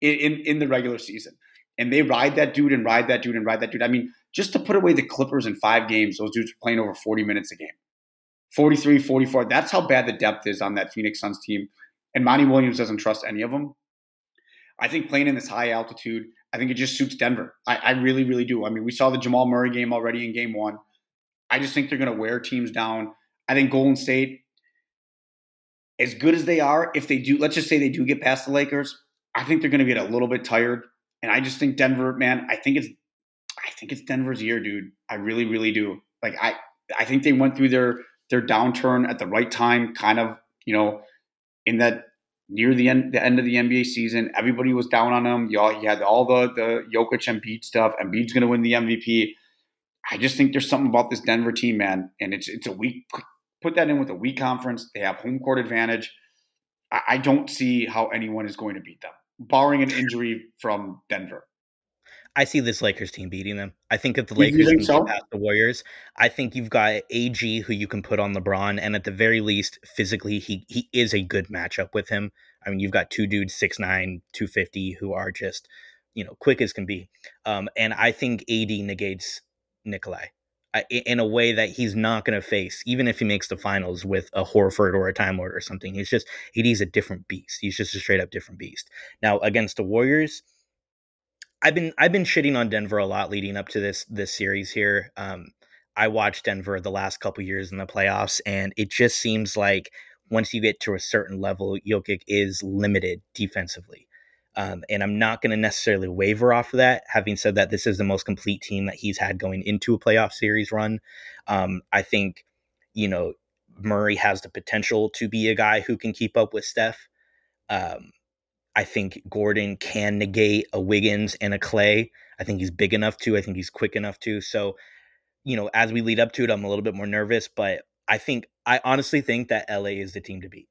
in, in, in the regular season and they ride that dude and ride that dude and ride that dude. I mean, just to put away the Clippers in five games, those dudes are playing over 40 minutes a game. 43, 44. That's how bad the depth is on that Phoenix Suns team. And Monty Williams doesn't trust any of them. I think playing in this high altitude, I think it just suits Denver. I, I really, really do. I mean, we saw the Jamal Murray game already in game one. I just think they're going to wear teams down. I think Golden State, as good as they are, if they do, let's just say they do get past the Lakers, I think they're going to get a little bit tired. And I just think Denver, man, I think it's I think it's Denver's year, dude. I really, really do. Like I I think they went through their their downturn at the right time, kind of, you know, in that near the end the end of the NBA season. Everybody was down on them. Y'all you had all the the Jokic and Embiid stuff. Embiid's gonna win the MVP. I just think there's something about this Denver team, man. And it's it's a weak put that in with a weak conference. They have home court advantage. I, I don't see how anyone is going to beat them barring an injury from Denver. I see this Lakers team beating them. I think if the Lakers can so? past the Warriors, I think you've got AG who you can put on LeBron, and at the very least, physically, he he is a good matchup with him. I mean, you've got two dudes, 6'9", 250, who are just, you know, quick as can be. Um, and I think AD negates Nikolai in a way that he's not going to face, even if he makes the finals with a Horford or a Time Lord or something. He's just, he's a different beast. He's just a straight up different beast. Now, against the Warriors, I've been I've been shitting on Denver a lot leading up to this this series here. Um, I watched Denver the last couple years in the playoffs, and it just seems like once you get to a certain level, Jokic is limited defensively. Um, and I'm not going to necessarily waver off of that. Having said that, this is the most complete team that he's had going into a playoff series run. Um, I think, you know, Murray has the potential to be a guy who can keep up with Steph. Um, I think Gordon can negate a Wiggins and a Klay. I think he's big enough to. I think he's quick enough to. So, you know, as we lead up to it, I'm a little bit more nervous, but I think I honestly think that LA is the team to beat.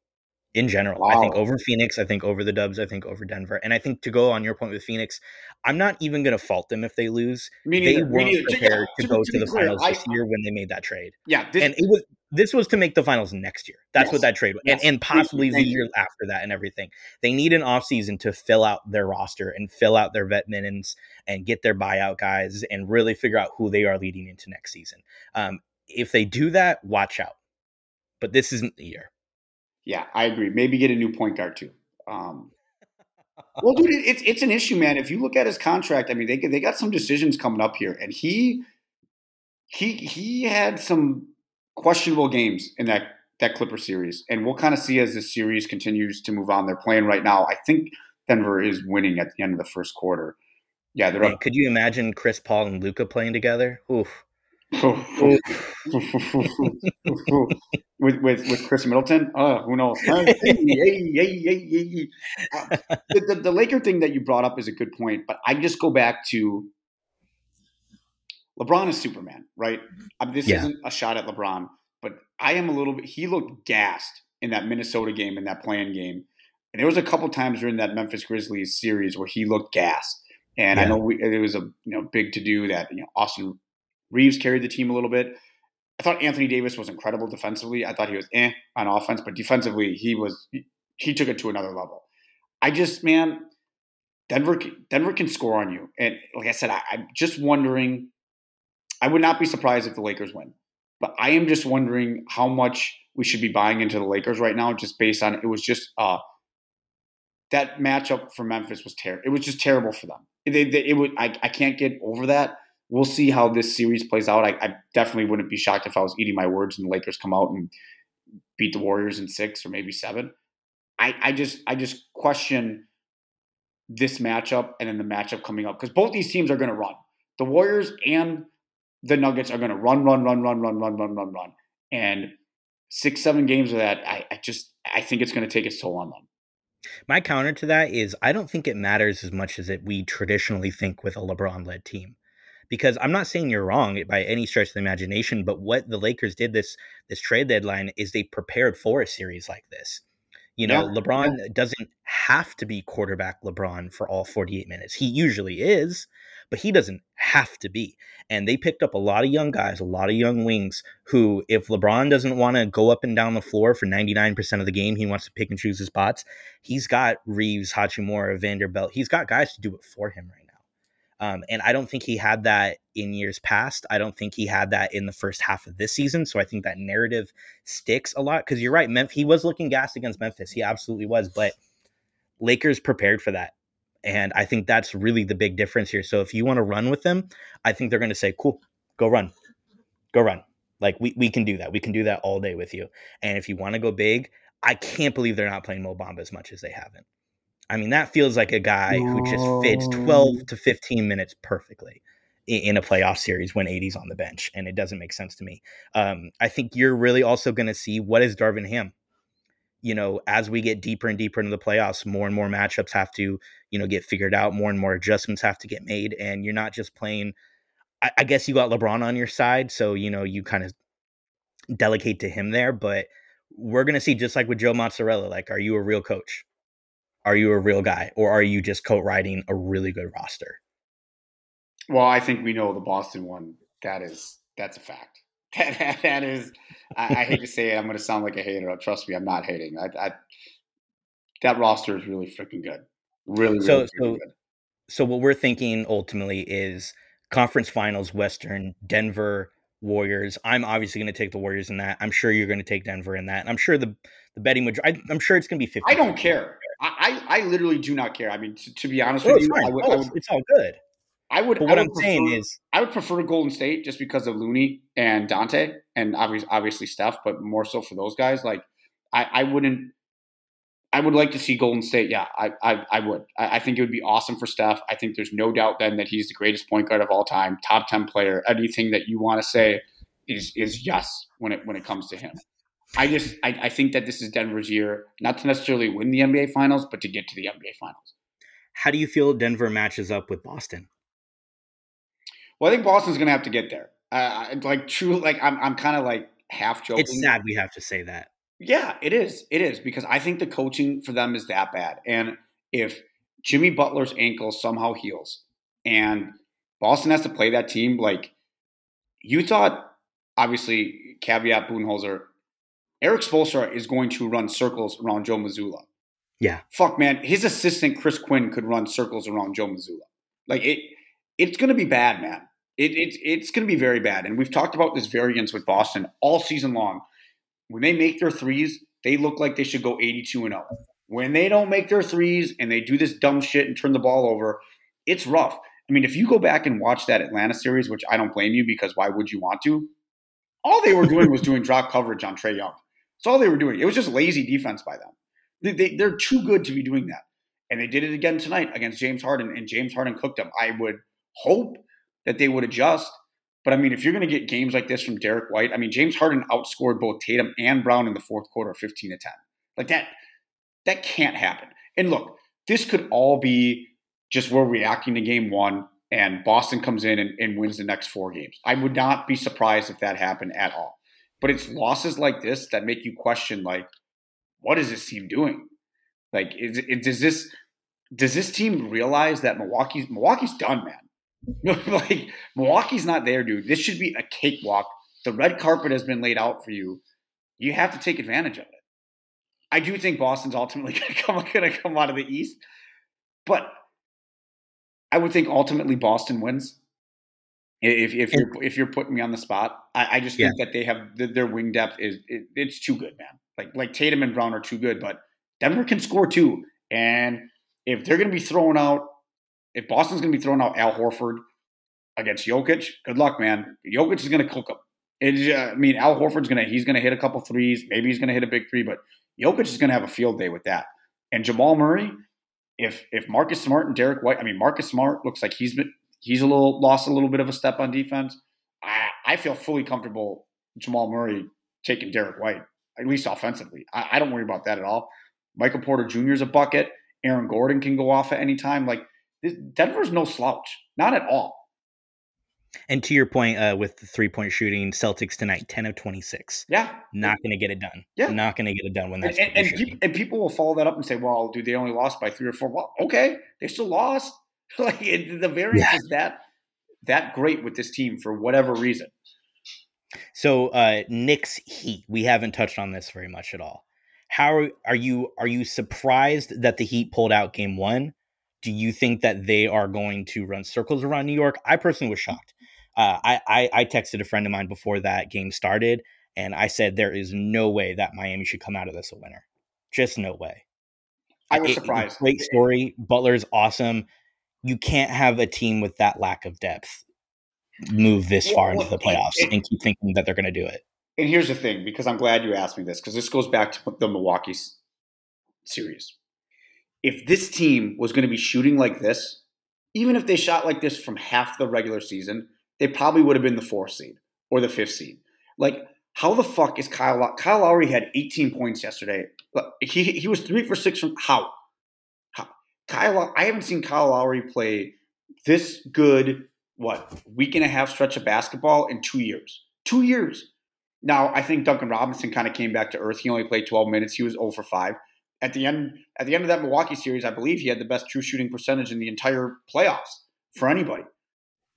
In general, I think over Phoenix, I think over the Dubs, I think over Denver, and I think to go on your point with Phoenix, I'm not even going to fault them if they lose. They weren't. Prepared yeah, to go to be the clear, finals I- this year when they made that trade, Yeah, this, and it was this was to make the finals next year. That's what that trade was, Yes. and, and possibly the year after that, and everything. They need an offseason to fill out their roster and fill out their vet minutes and get their buyout guys and really figure out who they are leading into next season. Um, if they do that, watch out. But this isn't the year. Yeah, I agree. Maybe get a new point guard too. Um, well, dude, it's it's an issue, man. If you look at his contract, I mean, they they got some decisions coming up here, and he he he had some questionable games in that that Clipper series, and we'll kind of see as this series continues to move on. They're playing right now. I think Denver is winning at the end of the first quarter. Yeah, they're up. could you imagine Chris Paul and Luka playing together? Oof. with with with Khris Middleton. Oh, who knows? Hey, hey, hey. Uh, the, the, the Laker thing that you brought up is a good point, but I just go back to LeBron is Superman, right? Uh, this Yeah. isn't a shot at LeBron, but I am a little bit. He looked gassed in that Minnesota game, in that play-in game, and there was a couple times during that Memphis Grizzlies series where he looked gassed. And I know we, it was a you know big to do that you know Austin Reaves carried the team a little bit. I thought Anthony Davis was incredible defensively. I thought he was eh on offense, but defensively he was he, took it to another level. I just man, Denver Denver can score on you, and like I said, I, I'm just wondering. I would not be surprised if the Lakers win, but I am just wondering how much we should be buying into the Lakers right now, just based on it was just uh, that matchup for Memphis was terrible. It was just terrible for them. They, they, it would I, I can't get over that. We'll see how this series plays out. I, I definitely wouldn't be shocked if I was eating my words and the Lakers come out and beat the Warriors in six or maybe seven. I, I just I just question this matchup and then the matchup coming up because both these teams are going to run. The Warriors and the Nuggets are going to run, run, run, run, run, run, run, run, run, and six, seven games of that, I, I just I think it's going to take its toll on them. My counter to that is I don't think it matters as much as it we traditionally think with a LeBron led team. Because I'm not saying you're wrong by any stretch of the imagination, but what the Lakers did this this trade deadline is they prepared for a series like this. You know, yeah, LeBron yeah. doesn't have to be quarterback LeBron for all 48 minutes. He usually is, but he doesn't have to be. And they picked up a lot of young guys, a lot of young wings who, if LeBron doesn't want to go up and down the floor for 99% of the game, he wants to pick and choose his spots. He's got Reaves, Hachimura, Vanderbilt. He's got guys to do it for him right. Um, and I don't think he had that in years past. I don't think he had that in the first half of this season. So I think that narrative sticks a lot because you're right. Memphis, he was looking gassed against Memphis. He absolutely was. But Lakers prepared for that. And I think that's really the big difference here. So if you want to run with them, I think they're going to say, cool, go run. Go run. Like we, we can do that. We can do that all day with you. And if you want to go big, I can't believe they're not playing Mo Bamba as much as they haven't. I mean, that feels like a guy who just fits 12 to 15 minutes perfectly in a playoff series when AD's on the bench, and it doesn't make sense to me. Um, I think you're really also going to see what is Darvin Ham. You know, as we get deeper and deeper into the playoffs, more and more matchups have to, you know, get figured out. More and more adjustments have to get made, and you're not just playing. I, I guess you got LeBron on your side, so you know you kind of delegate to him there. But we're going to see, just like with Joe Mozzarella, like, are you a real coach? Are you a real guy or are you just co-writing a really good roster? Well, I think we know the Boston one. That is that's a fact. That, that, that is. I, I, hate to say it. I'm going to sound like a hater. Trust me, I'm not hating. I, I that roster is really freaking good. Really, really so so good. so what we're thinking ultimately is conference finals, Western, Denver, Warriors. I'm obviously going to take the Warriors in that. I'm sure you're going to take Denver in that. And I'm sure the the betting majority. I'm sure it's going to be 50. I don't care. I, I literally do not care. I mean, to, to be honest oh, with you, I would, oh, I would, it's all good. I would. But what I am saying is, I would prefer Golden State just because of Looney and Donte, and obviously, obviously Steph, but more so for those guys. Like, I, I wouldn't. I would like to see Golden State. Yeah, I, I, I would. I, I, think it would be awesome for Steph. I think there's no doubt then that he's the greatest point guard of all time, top ten player. Anything that you want to say is is yes when it when it comes to him. I just I, I think that this is Denver's year, not to necessarily win the NBA Finals, but to get to the NBA Finals. How do you feel Denver matches up with Boston? Well, I think Boston's going to have to get there. Uh, like true, like I'm I'm kind of like half joking. It's sad we have to say that. Yeah, it is. It is because I think the coaching for them is that bad. And if Jimmy Butler's ankle somehow heals and Boston has to play that team, like you thought, obviously, caveat Budenholzer, Erik Spoelstra is going to run circles around Joe Mazzulla. Yeah. Fuck, man. His assistant, Chris Quinn, could run circles around Joe Mazzulla. Like, it, it's going to be bad, man. It, it, it's going to be very bad. And we've talked about this variance with Boston all season long. When they make their threes, they look like they should go 82 and 0. When they don't make their threes and they do this dumb shit and turn the ball over, it's rough. I mean, if you go back and watch that Atlanta series, which I don't blame you because why would you want to? All they were doing was doing drop coverage on Trae Young. That's all they were doing. It was just lazy defense by them. They, they, they're too good to be doing that. And they did it again tonight against James Harden, and James Harden cooked them. I would hope that they would adjust. But I mean, if you're going to get games like this from Derrick White, I mean, James Harden outscored both Tatum and Brown in the fourth quarter, 15 to 10. Like that, that can't happen. And look, this could all be just we're reacting to game one and Boston comes in and, and wins the next four games. I would not be surprised if that happened at all. But it's losses like this that make you question, like, what is this team doing? Like, is, does this does this team realize that Milwaukee's Milwaukee's done, man? like, Milwaukee's not there, dude. This should be a cakewalk. The red carpet has been laid out for you. You have to take advantage of it. I do think Boston's ultimately going to come, going to come out of the East, but I would think ultimately Boston wins. If, if you're if you're putting me on the spot, I, I just think yeah. that they have their wing depth is it, it's too good, man. Like like Tatum and Brown are too good, but Denver can score too. And if they're going to be throwing out, if Boston's going to be throwing out Al Horford against Jokic, good luck, man. Jokic is going to cook them. It, uh, I mean, Al Horford's going to he's going to hit a couple threes. Maybe he's going to hit a big three, but Jokic is going to have a field day with that. And Jamal Murray, if if Marcus Smart and Derrick White, I mean, Marcus Smart looks like he's been he's a little lost a little bit of a step on defense. I, I feel fully comfortable Jamal Murray taking Derrick White, at least offensively. I, I don't worry about that at all. Michael Porter Jr. is a bucket. Aaron Gordon can go off at any time. Like Denver's no slouch, not at all. And to your point, uh, with the three point shooting, Celtics tonight, ten of twenty six. Yeah, not going to get it done. Yeah, not going to get it done when that's and and, and, and, people will follow that up and say, "Well, dude, they only lost by three or four. Well, okay, they still lost. like it, the variance yeah. is that that great with this team for whatever reason. So, uh, Knicks Heat, we haven't touched on this very much at all. How are, are you? Are you surprised that the Heat pulled out Game One? Do you think that they are going to run circles around New York? I personally was shocked. Uh, I, I, I texted a friend of mine before that game started, and I said there is no way that Miami should come out of this a winner. Just no way. I was it, surprised. Great story. Butler's awesome. You can't have a team with that lack of depth move this far well, into the playoffs and, and keep thinking that they're going to do it. And here's the thing, because I'm glad you asked me this, because this goes back to the Milwaukee series. If this team was going to be shooting like this, even if they shot like this from half the regular season, they probably would have been the fourth seed or the fifth seed. Like, how the fuck is Kyle? Low- Kyle Lowry had 18 points yesterday. He he was three for six from how? Kyle? I haven't seen Kyle Lowry play this good. What week and a half stretch of basketball in two years? Two years. Now I think Duncan Robinson kind of came back to earth. He only played 12 minutes. He was 0 for five. At the end, at the end of that Milwaukee series, I believe he had the best true shooting percentage in the entire playoffs for anybody.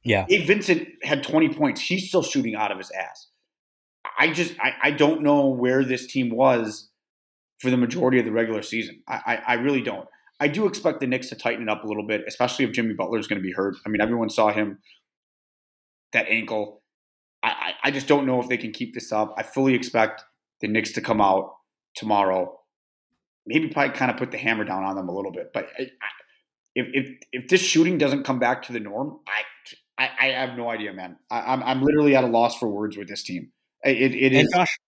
Yeah. Gabe Vincent had 20 points. He's still shooting out of his ass. I just I, I don't know where this team was for the majority of the regular season. I, I, I really don't. I do expect the Knicks to tighten it up a little bit, especially if Jimmy Butler is going to be hurt. I mean, everyone saw him that ankle. I, I, I just don't know if they can keep this up. I fully expect the Knicks to come out tomorrow, maybe probably kind of put the hammer down on them a little bit. But eh, I, if if if this shooting doesn't come back to the norm, I I, I have no idea, man. I, am I'm, I'm literally at a loss for words with this team. It, it is. Josh,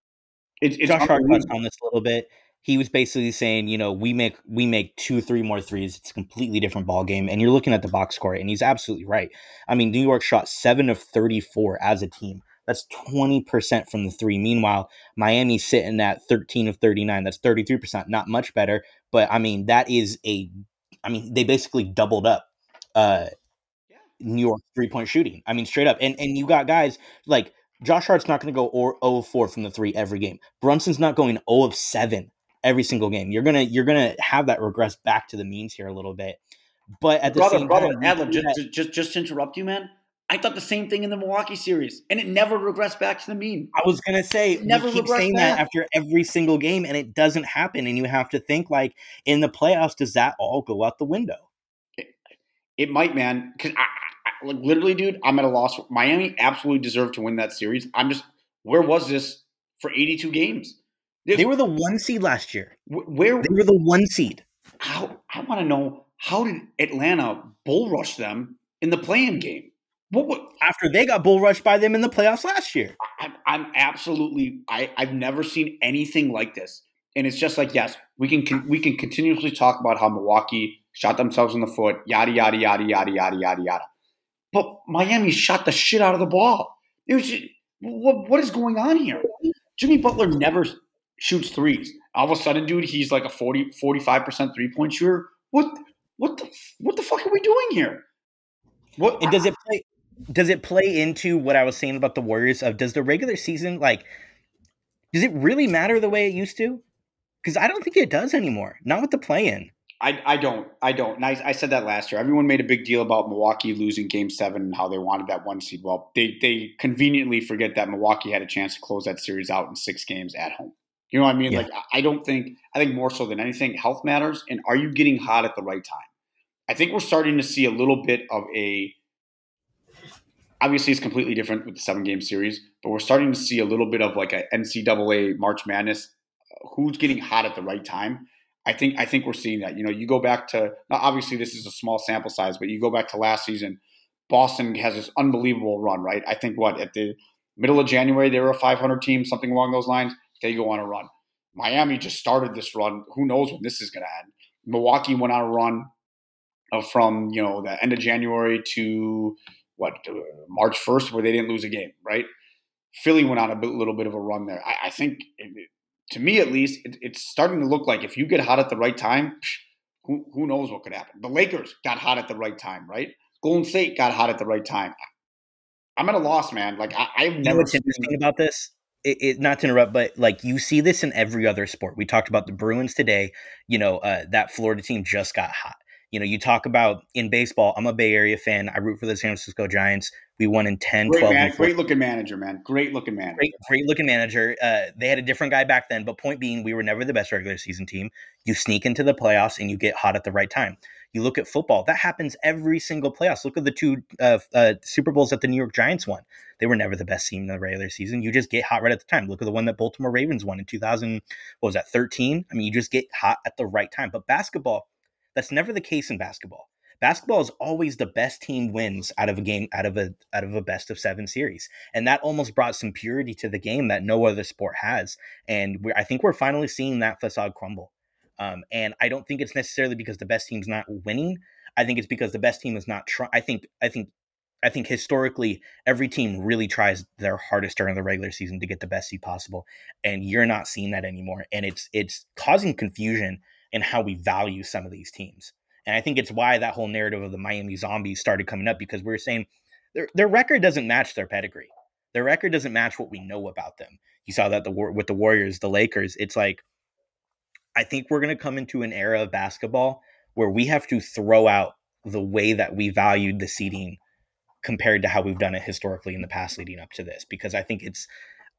it, it's Josh on this a little bit. He was basically saying, you know, we make we make two, three more threes. It's a completely different ball game, and you're looking at the box score, and he's absolutely right. I mean, New York shot seven of thirty-four as a team. That's twenty percent from the three. Meanwhile, Miami's sitting at thirteen of thirty-nine. That's thirty-three percent. Not much better, but I mean, that is a. I mean, they basically doubled up. Uh, New York three point shooting. I mean, straight up. And and you got guys like Josh Hart's not going to go or 0 4 from the three every game. Brunson's not going 0 of 7 every single game. You're gonna you're gonna have that regress back to the means here a little bit. But at the brother, same brother, time, Adler, just, just, just just to interrupt you, man. I thought the same thing in the Milwaukee series, and it never regressed back to the mean. I was gonna say it never keep saying back. that after every single game, and it doesn't happen. And you have to think like in the playoffs, does that all go out the window? It, it might, man. Because I, like literally, dude, I'm at a loss. Miami absolutely deserved to win that series. I'm just, where was this for 82 games? They, they were the one seed last year. Where they were the one seed. How I want to know how did Atlanta bull rush them in the play-in game? What, what, after they got bull rushed by them in the playoffs last year? I, I'm absolutely. I, I've never seen anything like this, and it's just like yes, we can we can continuously talk about how Milwaukee shot themselves in the foot, yada yada yada yada yada yada yada. But Miami shot the shit out of the ball. It was just, what, what is going on here? Jimmy Butler never shoots threes. All of a sudden, dude, he's like a 40, 45% three point shooter. What, what the, what the fuck are we doing here? What and does it play? Does it play into what I was saying about the Warriors? Of does the regular season like? Does it really matter the way it used to? Because I don't think it does anymore. Not with the play in. I, I don't. I don't. And I, I, said that last year. Everyone made a big deal about Milwaukee losing game seven and how they wanted that one seed. Well, they, they conveniently forget that Milwaukee had a chance to close that series out in six games at home. You know what I mean? Yeah. Like, I don't think, I think more so than anything, health matters. And are you getting hot at the right time? I think we're starting to see a little bit of a obviously it's completely different with the seven game series, but we're starting to see a little bit of like a NCAA March Madness. Uh, who's getting hot at the right time? I think I think we're seeing that. You know, you go back to now obviously this is a small sample size, but you go back to last season, Boston has this unbelievable run, right? I think what at the middle of January they were a 500 team, something along those lines. They go on a run. Miami just started this run. Who knows when this is going to end? Milwaukee went on a run from you know the end of January to what uh, March 1st, where they didn't lose a game, right? Philly went on a bit, little bit of a run there. I, I think, it, to me at least, it, it's starting to look like if you get hot at the right time, psh, who, who knows what could happen. The Lakers got hot at the right time, right? Golden State got hot at the right time. I'm at a loss, man. Like I, have never. You know what's interesting about this? It, it, not to interrupt, but like you see this in every other sport. We talked about the Bruins today. You know, uh, that Florida team just got hot. You know, you talk about in baseball, I'm a Bay Area fan. I root for the San Francisco Giants. We won in 10, great 12. Man, great looking manager, man. Great looking manager. Great, great looking manager. Uh, they had a different guy back then, but point being, we were never the best regular season team. You sneak into the playoffs and you get hot at the right time. You look at football, that happens every single playoffs. Look at the two uh, uh, Super Bowls that the New York Giants won. They were never the best team in the regular season. You just get hot right at the time. Look at the one that Baltimore Ravens won in 2000. What was that, 13? I mean, you just get hot at the right time. But basketball, that's never the case in basketball basketball is always the best team wins out of a game out of a out of a best of seven series and that almost brought some purity to the game that no other sport has and i think we're finally seeing that facade crumble um, and i don't think it's necessarily because the best team's not winning i think it's because the best team is not trying i think i think I think historically, every team really tries their hardest during the regular season to get the best seed possible, and you're not seeing that anymore. And it's it's causing confusion in how we value some of these teams. And I think it's why that whole narrative of the Miami Zombies started coming up because we are saying their their record doesn't match their pedigree. Their record doesn't match what we know about them. You saw that the war with the Warriors, the Lakers. It's like I think we're going to come into an era of basketball where we have to throw out the way that we valued the seeding compared to how we've done it historically in the past leading up to this because I think it's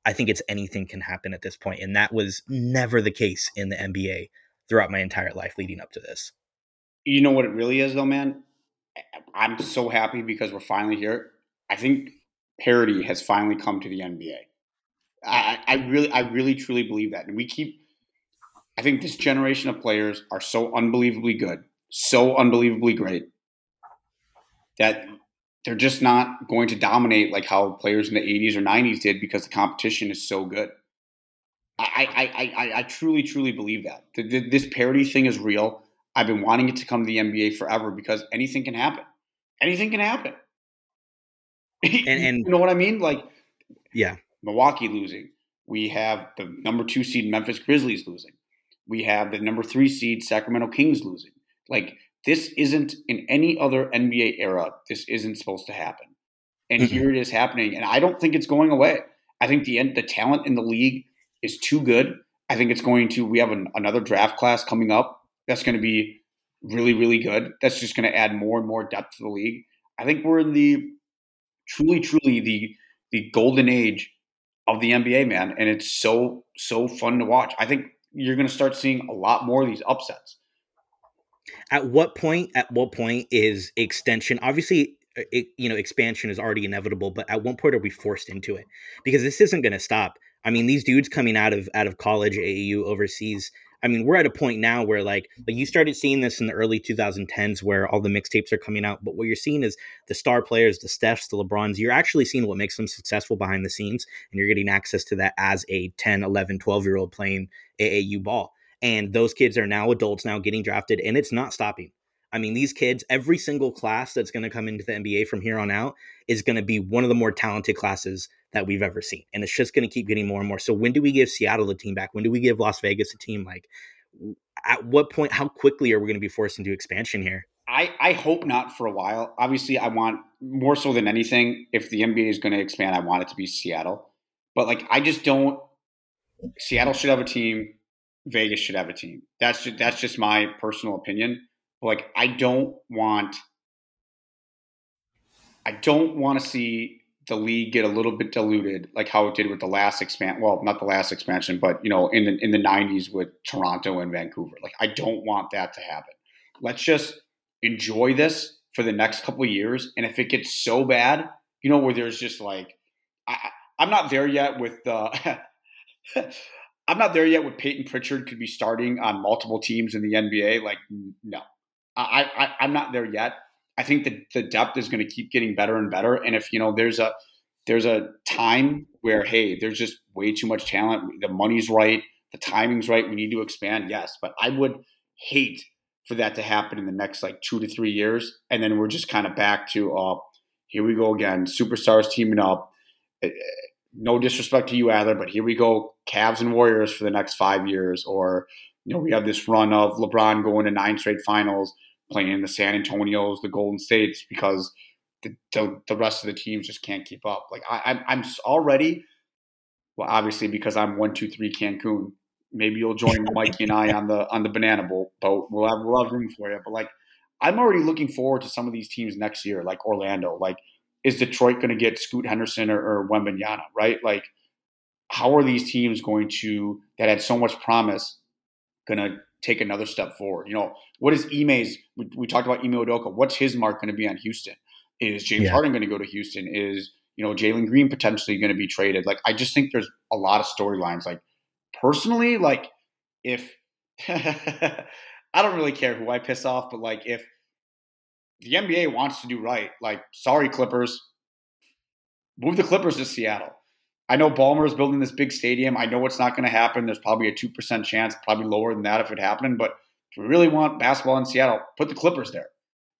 I think it's anything can happen at this point and that was never the case in the NBA throughout my entire life leading up to this. You know what it really is, though, man. I'm so happy because we're finally here. I think parity has finally come to the NBA. I, I really, I really, truly believe that, and we keep. I think this generation of players are so unbelievably good, so unbelievably great that they're just not going to dominate like how players in the 80s or 90s did because the competition is so good. I, I, I, I truly, truly believe that. This parity thing is real. I've been wanting it to come to the NBA forever because anything can happen. Anything can happen. And, and you know what I mean? Like, yeah, Milwaukee losing. We have the number two seed Memphis Grizzlies losing. We have the number three seed Sacramento Kings losing. Like, this isn't in any other NBA era. This isn't supposed to happen, and mm-hmm. here it is happening. And I don't think it's going away. I think the the talent in the league is too good. I think it's going to. We have an, another draft class coming up that's going to be really, really good. That's just going to add more and more depth to the league. I think we're in the truly, truly the the golden age of the NBA, man, and it's so so fun to watch. I think you're going to start seeing a lot more of these upsets. At what point? At what point is extension? Obviously, uh, it, you know, expansion is already inevitable, but at one point are we forced into it? Because this isn't going to stop. I mean, these dudes coming out of out of college, AAU, overseas, I mean, we're at a point now where like, like you started seeing this in the early 2010s where all the mixtapes are coming out. But what you're seeing is the star players, the Stephs, the LeBrons, you're actually seeing what makes them successful behind the scenes. And you're getting access to that as a 10, 11, 12 year old playing AAU ball. And those kids are now adults now getting drafted and it's not stopping. I mean, these kids, every single class that's going to come into the NBA from here on out is going to be one of the more talented classes that we've ever seen. And it's just going to keep getting more and more. So when do we give Seattle a team back? When do we give Las Vegas a team? Like, at what point, how quickly are we going to be forced into expansion here? I, I hope not for a while. Obviously, I want more so than anything, if the NBA is going to expand, I want it to be Seattle. But like, I just don't. Seattle should have a team. Vegas should have a team. That's just, that's just my personal opinion. Like, I don't want. I don't want to see the league get a little bit diluted, like how it did with the last expansion. Well, not the last expansion, but you know, in the in the '90s with Toronto and Vancouver. Like, I don't want that to happen. Let's just enjoy this for the next couple years, and if it gets so bad you know, where there's just like, I, I'm not there yet with the. Uh, I'm not there yet with Payton Pritchard could be starting on multiple teams in the NBA. Like, no, I, I I'm not there yet. I think that the depth is going to keep getting better and better. And if you know, there's a there's a time where hey, there's just way too much talent. The money's right, the timing's right. We need to expand. Yes, but I would hate for that to happen in the next like two to three years, and then we're just kind of back to uh, here we go again, superstars teaming up. Eh, eh, no disrespect to you, Adler, but here we go, Cavs and Warriors for the next five years, or you know we have this run of LeBron going to nine straight finals, playing the San Antonios, the Golden States, because the, the, the rest of the teams just can't keep up. Like I, I'm, I'm already, well, obviously because I'm one, two, three Cancun. Maybe you'll join Mikey and I on the on the banana boat. We'll have we'll have room for you. But like, I'm already looking forward to some of these teams next year, like Orlando. Like, is Detroit going to get Scoot Henderson or, or Wembanyama? Right? Like, how are these teams going to that had so much promise going to take another step forward? You know, what is Ime's? We, we talked about Ime Udoka. What's his mark going to be on Houston? Is James yeah. Harden going to go to Houston? Is you know Jalen Green potentially going to be traded? Like, I just think there's a lot of storylines. Like, personally, like if I don't really care who I piss off, but like if the NBA wants to do right, like sorry Clippers, move the Clippers to Seattle. I know Ballmer is building this big stadium. I know it's not going to happen. There's probably a 2% chance, probably lower than that if it happened. But if we really want basketball in Seattle, put the Clippers there.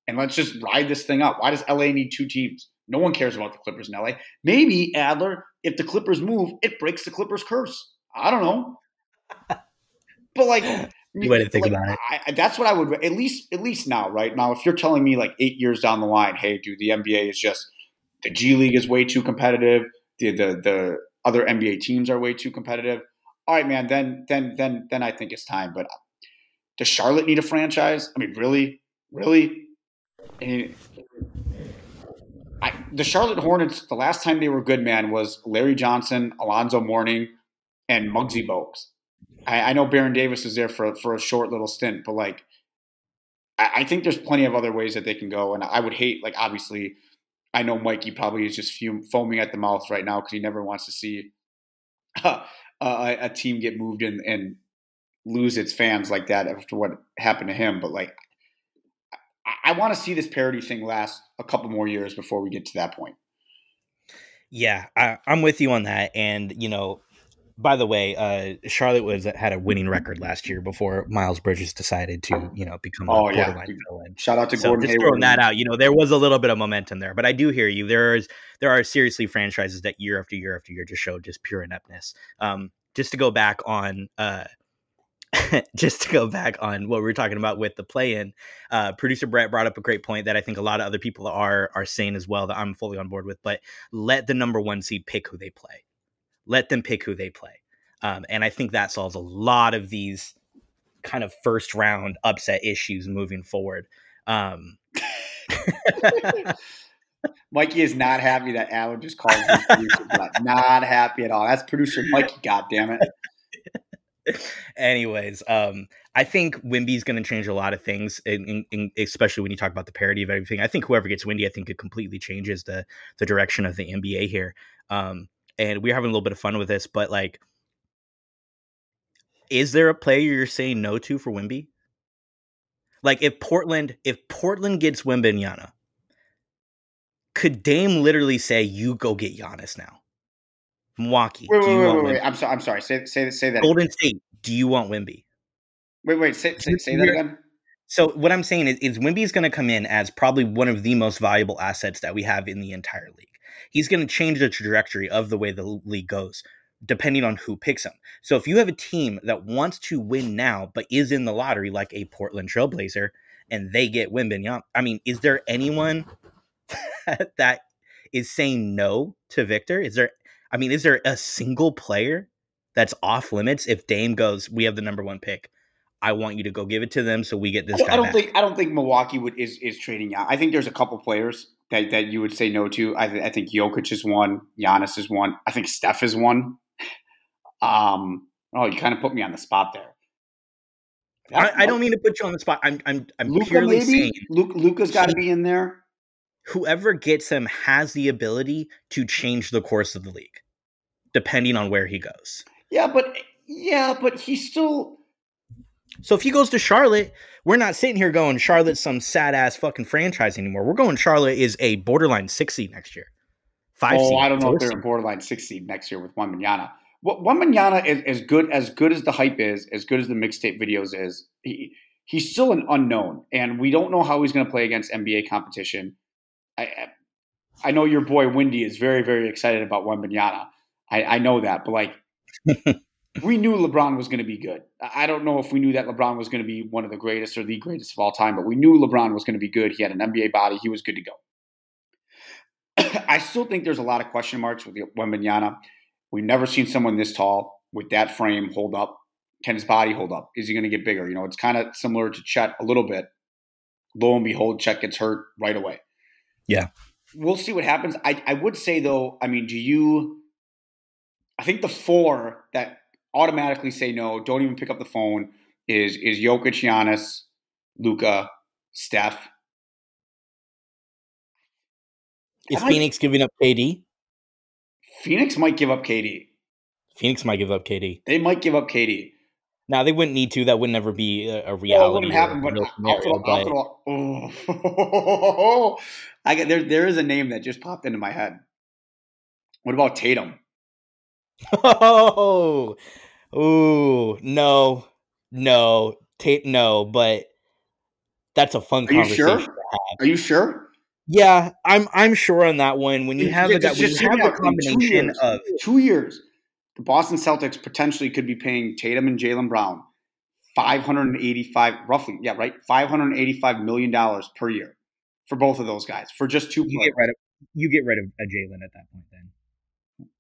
And let's just ride this thing out. Why does LA need two teams? No one cares about the Clippers in LA. Maybe, Adler, if the Clippers move, it breaks the Clippers' curse. I don't know. but like, you way to think like, about it. I, that's what I would at least at least now, right now. If you're telling me like eight years down the line, hey, dude, the NBA is just the G League is way too competitive. The the the other NBA teams are way too competitive. All right, man. Then then then then I think it's time. But does Charlotte need a franchise? I mean, really, really? I mean, I, the Charlotte Hornets. The last time they were good, man, was Larry Johnson, Alonzo Mourning, and Muggsy Bogues. I, I know Baron Davis is there for for a short little stint, but like I, I think there's plenty of other ways that they can go. And I would hate like obviously I know Mikey probably is just fume, foaming at the mouth right now because he never wants to see uh, a, a, team get moved in and lose its fans like that after what happened to him. But like, I, I want to see this parity thing last a couple more years before we get to that point. Yeah, I, I'm with you on that. And, you know, by the way, uh, Charlotte was had a winning record last year before Miles Bridges decided to, you know, become oh, a yeah. villain. Shout out to so Gordon just Hayward. throwing that out. You know, there was a little bit of momentum there, but I do hear you. There is there are seriously franchises that year after year after year just show just pure ineptness. Um, just to go back on, uh, just to go back on what we were talking about with the play-in, uh, producer Brett brought up a great point that I think a lot of other people are are saying as well that I'm fully on board with. But let the number one seed pick who they play let them pick who they play. Um, and I think that solves a lot of these kind of first round upset issues moving forward. Um, Mikey is not happy that Alan just called him producer. not happy at all. That's producer Mikey. God damn it. Anyways, um, I think Wemby's going to change a lot of things, in, in, especially when you talk about the parity of everything. I think whoever gets Wemby, I think it completely changes the the direction of the NBA here. Um, and we're having a little bit of fun with this, but like, is there a player you're saying no to for Wemby? Like if Portland, if Portland gets Wembanyama, could Dame literally say, "You go get Giannis now"? Milwaukee, wait, wait, wait, wait. I'm sorry. I'm sorry. Say say say that. Golden State, do you want Wemby? Wait, wait. Say say, say that again. So what I'm saying is, is Wemby is going to come in as probably one of the most valuable assets that we have in the entire league he's going to change the trajectory of the way the league goes depending on who picks him. So if you have a team that wants to win now but is in the lottery like a Portland Trailblazer and they get Wembanyama, I mean, is there anyone that is saying no to Victor? Is there I mean, is there a single player that's off limits if Dame goes, "We have the number 1 pick." I want you to go give it to them so we get this I, I don't think I don't think Milwaukee would is is trading out. I think there's a couple players that, that you would say no to. I, th- I think Jokic is one. Giannis is one. I think Steph is one. Um, oh, you kind of put me on the spot there. I, I, don't mean to put you on the spot. I'm I'm I'm Luka purely maybe? saying Luke, Luka's got to be in there. whoever gets him has the ability to change the course of the league, depending on where he goes. Yeah, but yeah, but he's still. So if he goes to Charlotte, we're not sitting here going Charlotte's some sad ass fucking franchise anymore. We're going Charlotte is a borderline six seed next year. Five. Oh, seed, I don't know if they're seed. a borderline six seed next year with Wembanyama. Wembanyama is as good as good as the hype is, as good as the mixtape videos is. He, he's still an unknown, and we don't know how he's going to play against NBA competition. I I know your boy Windy is very very excited about Wembanyama. I, I know that, but like we knew LeBron was going to be good. I don't know if we knew that LeBron was going to be one of the greatest or the greatest of all time, but we knew LeBron was going to be good. He had an NBA body. He was good to go. I still think there's a lot of question marks with Wembanyama. We've never seen someone this tall with that frame hold up. Can his body hold up? Is he going to get bigger? You know, it's kind of similar to Chet a little bit. Lo and behold, Chet gets hurt right away. Yeah. We'll see what happens. I, I would say, though, I mean, do you. I think the four that automatically say no, don't even pick up the phone, is is Jokic, Giannis, Luka, Steph. Is Phoenix giving up KD? Phoenix might give up KD. Phoenix might give up KD. They might give up KD. Now they wouldn't need to. That would never be a, a reality. It wouldn't happen. But, scenario, I'll throw, I'll oh. I get there. There is a name that just popped into my head. What about Tatum? Oh, oh no, no, Tate, no. But that's a fun Are conversation. You sure? Are you sure? Yeah, I'm I'm sure on that one. When you have yeah, a when you have a combination two of two years, the Boston Celtics potentially could be paying Tatum and Jaylen Brown 585 roughly, yeah, right, 585 million dollars per year for both of those guys for just two. You get rid of you get rid of uh, a Jaylen at that point then.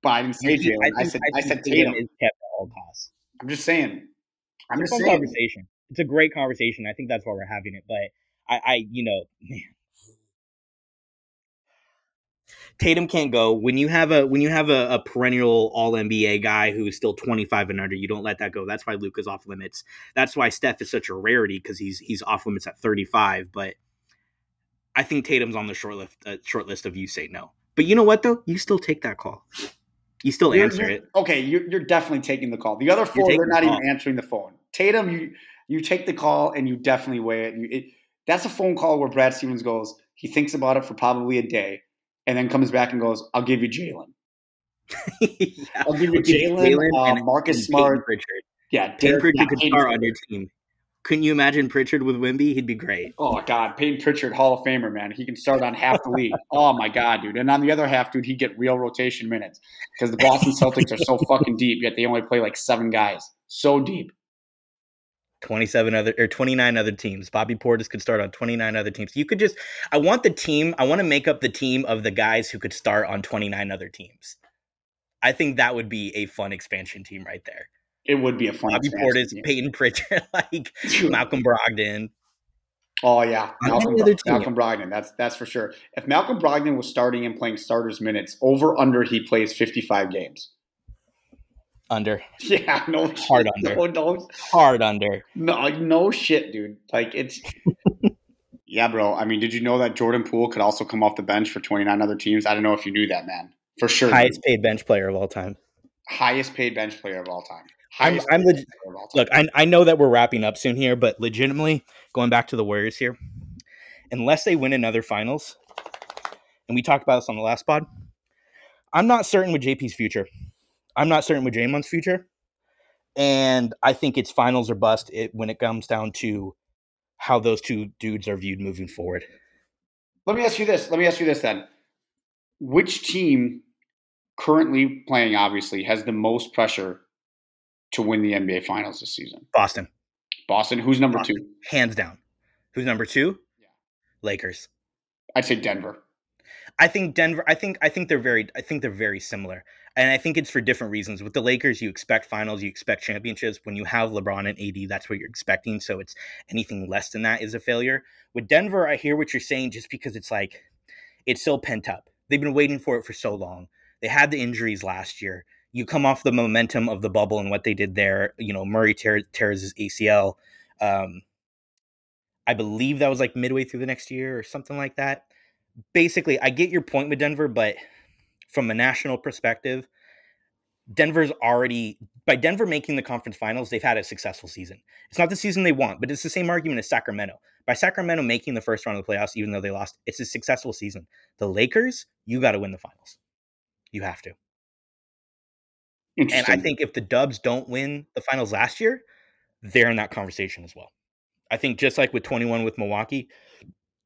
But I didn't say Jaylen. I, I, said I, I said Tatum. is kept at all costs. I'm just saying. I'm it's just saying. Conversation. It's a great conversation. I think that's why we're having it. But I, I, you know, man, Tatum can't go when you have a when you have a, a perennial All NBA guy who is still 25 and under. You don't let that go. That's why Luka's off limits. That's why Steph is such a rarity because he's he's off limits at 35. But I think Tatum's on the short list uh, short list of you say no. But you know what though? You still take that call. You still you're, answer it. Okay, you're, you're definitely taking the call. The other four, they're not the even answering the phone. Tatum, you you take the call and you definitely weigh it. You, it. That's a phone call where Brad Stevens goes. He thinks about it for probably a day and then comes back and goes, "I'll give you Jaylen. yeah. I'll give you Jaylen, uh, Marcus Smart, Pritchard. Yeah, Payton Pritchard yeah, could start on your team. Couldn't you imagine Pritchard with Wemby? He'd be great. Oh God, Payton Pritchard, Hall of Famer, man. He can start on half the league. oh my God, dude. And on the other half, dude, he'd get real rotation minutes because the Boston Celtics are so fucking deep. Yet they only play like seven guys. So deep. 27 other or 29 other teams. Bobby Portis could start on 29 other teams. You could just I want the team, I want to make up the team of the guys who could start on 29 other teams. I think that would be a fun expansion team right there. It would be a fun Bobby Portis, team. Payton Pritchard, like Malcolm Brogdon. Oh yeah, Malcolm, Malcolm Brogdon. That's that's for sure. If Malcolm Brogdon was starting and playing starters minutes, over under he plays 55 games. Under. Yeah, no hard shit. under. No, no, hard under. No, no shit, dude. Like it's. yeah, bro. I mean, did you know that Jordan Poole could also come off the bench for 29 other teams? I don't know if you knew that, man. For sure. Highest paid bench player of all time. Highest paid bench player of all time. I'm, I'm legit. Look, I, I know that we're wrapping up soon here, but legitimately going back to the Warriors here, unless they win another finals, and we talked about this on the last pod, I'm not certain with JP's future. I'm not certain with Draymond's future, and I think it's finals or bust it, when it comes down to how those two dudes are viewed moving forward. Let me ask you this. Let me ask you this then. Which team currently playing, obviously, has the most pressure to win the NBA Finals this season? Boston. Boston. Who's number Boston. two? Hands down. Who's number two? Yeah. Lakers. I'd say Denver. I think Denver. I think I think they're very. I think they're very similar and I think it's for different reasons. With the Lakers, you expect finals, you expect championships. When you have LeBron and AD, that's what you're expecting. So it's anything less than that is a failure. With Denver, I hear what you're saying just because it's like it's so pent up. They've been waiting for it for so long. They had the injuries last year. You come off the momentum of the bubble and what they did there. You know, Murray tear, tears his ACL. Um, I believe that was like midway through the next year or something like that. basically, I get your point with Denver, but from a national perspective, Denver's already by Denver making the conference finals, they've had a successful season. It's not the season they want, but it's the same argument as Sacramento. By Sacramento making the first round of the playoffs, even though they lost, it's a successful season. The Lakers, you got to win the finals. You have to. And I think if the Dubs don't win the finals last year, they're in that conversation as well. I think just like with 21 with Milwaukee,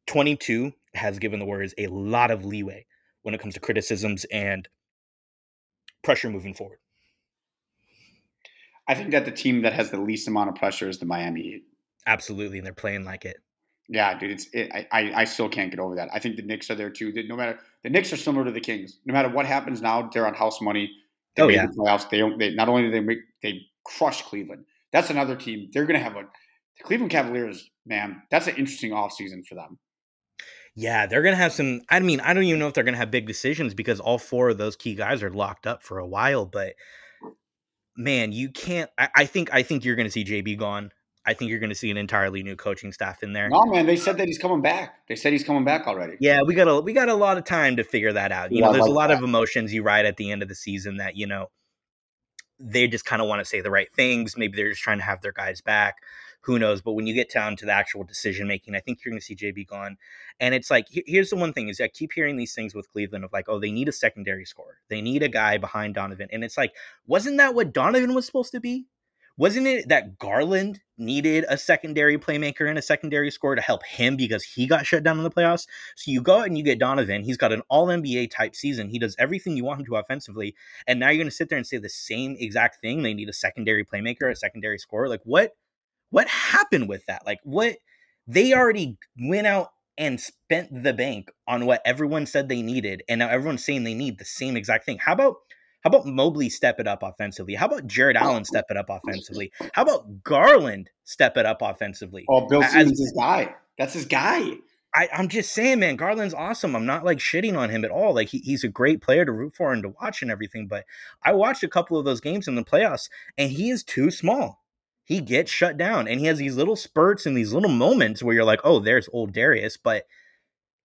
22 has given the Warriors a lot of leeway when it comes to criticisms and pressure moving forward. I think that the team that has the least amount of pressure is the Miami Heat. Absolutely, and they're playing like it. Yeah, dude, it's it, I I still can't get over that. I think the Knicks are there too. No matter the Knicks are similar to the Kings. No matter what happens now, they're on house money. They oh yeah, the playoffs. They don't. They not only do they make they crush Cleveland. That's another team. They're going to have a the Cleveland Cavaliers. Man, that's an interesting offseason for them. Yeah, they're gonna have some. I mean, I don't even know if they're gonna have big decisions because all four of those key guys are locked up for a while. But man, you can't. I, I think I think you're gonna see JB gone. I think you're going to see an entirely new coaching staff in there. No, man, they said that he's coming back. They said he's coming back already. Yeah, we got a we got a lot of time to figure that out. You yeah, know, there's like a lot that. of emotions you ride at the end of the season that you know they just kind of want to say the right things. Maybe they're just trying to have their guys back who knows? But when you get down to the actual decision making, I think you're going to see JB gone. And it's like, here's the one thing is I keep hearing these things with Cleveland of like, oh, they need a secondary scorer. They need a guy behind Donovan. And it's like, wasn't that what Donovan was supposed to be? Wasn't it that Garland needed a secondary playmaker and a secondary scorer to help him because he got shut down in the playoffs? So you go out and you get Donovan. He's got an all NBA type season. He does everything you want him to offensively. And now you're going to sit there and say the same exact thing. They need a secondary playmaker, a secondary scorer. Like, what? What happened with that? Like what they already went out and spent the bank on what everyone said they needed, and now everyone's saying they need the same exact thing. How about how about Mobley step it up offensively? How about Jarrett oh, Allen step it up offensively? How about Garland step it up offensively? Oh, Bill Simmons his guy. That's his guy. I, am just saying, man, Garland's awesome. I'm not like shitting on him at all. Like he, he's a great player to root for and to watch and everything. But I watched a couple of those games in the playoffs, and he is too small he gets shut down and he has these little spurts and these little moments where you're like, oh, there's old Darius, but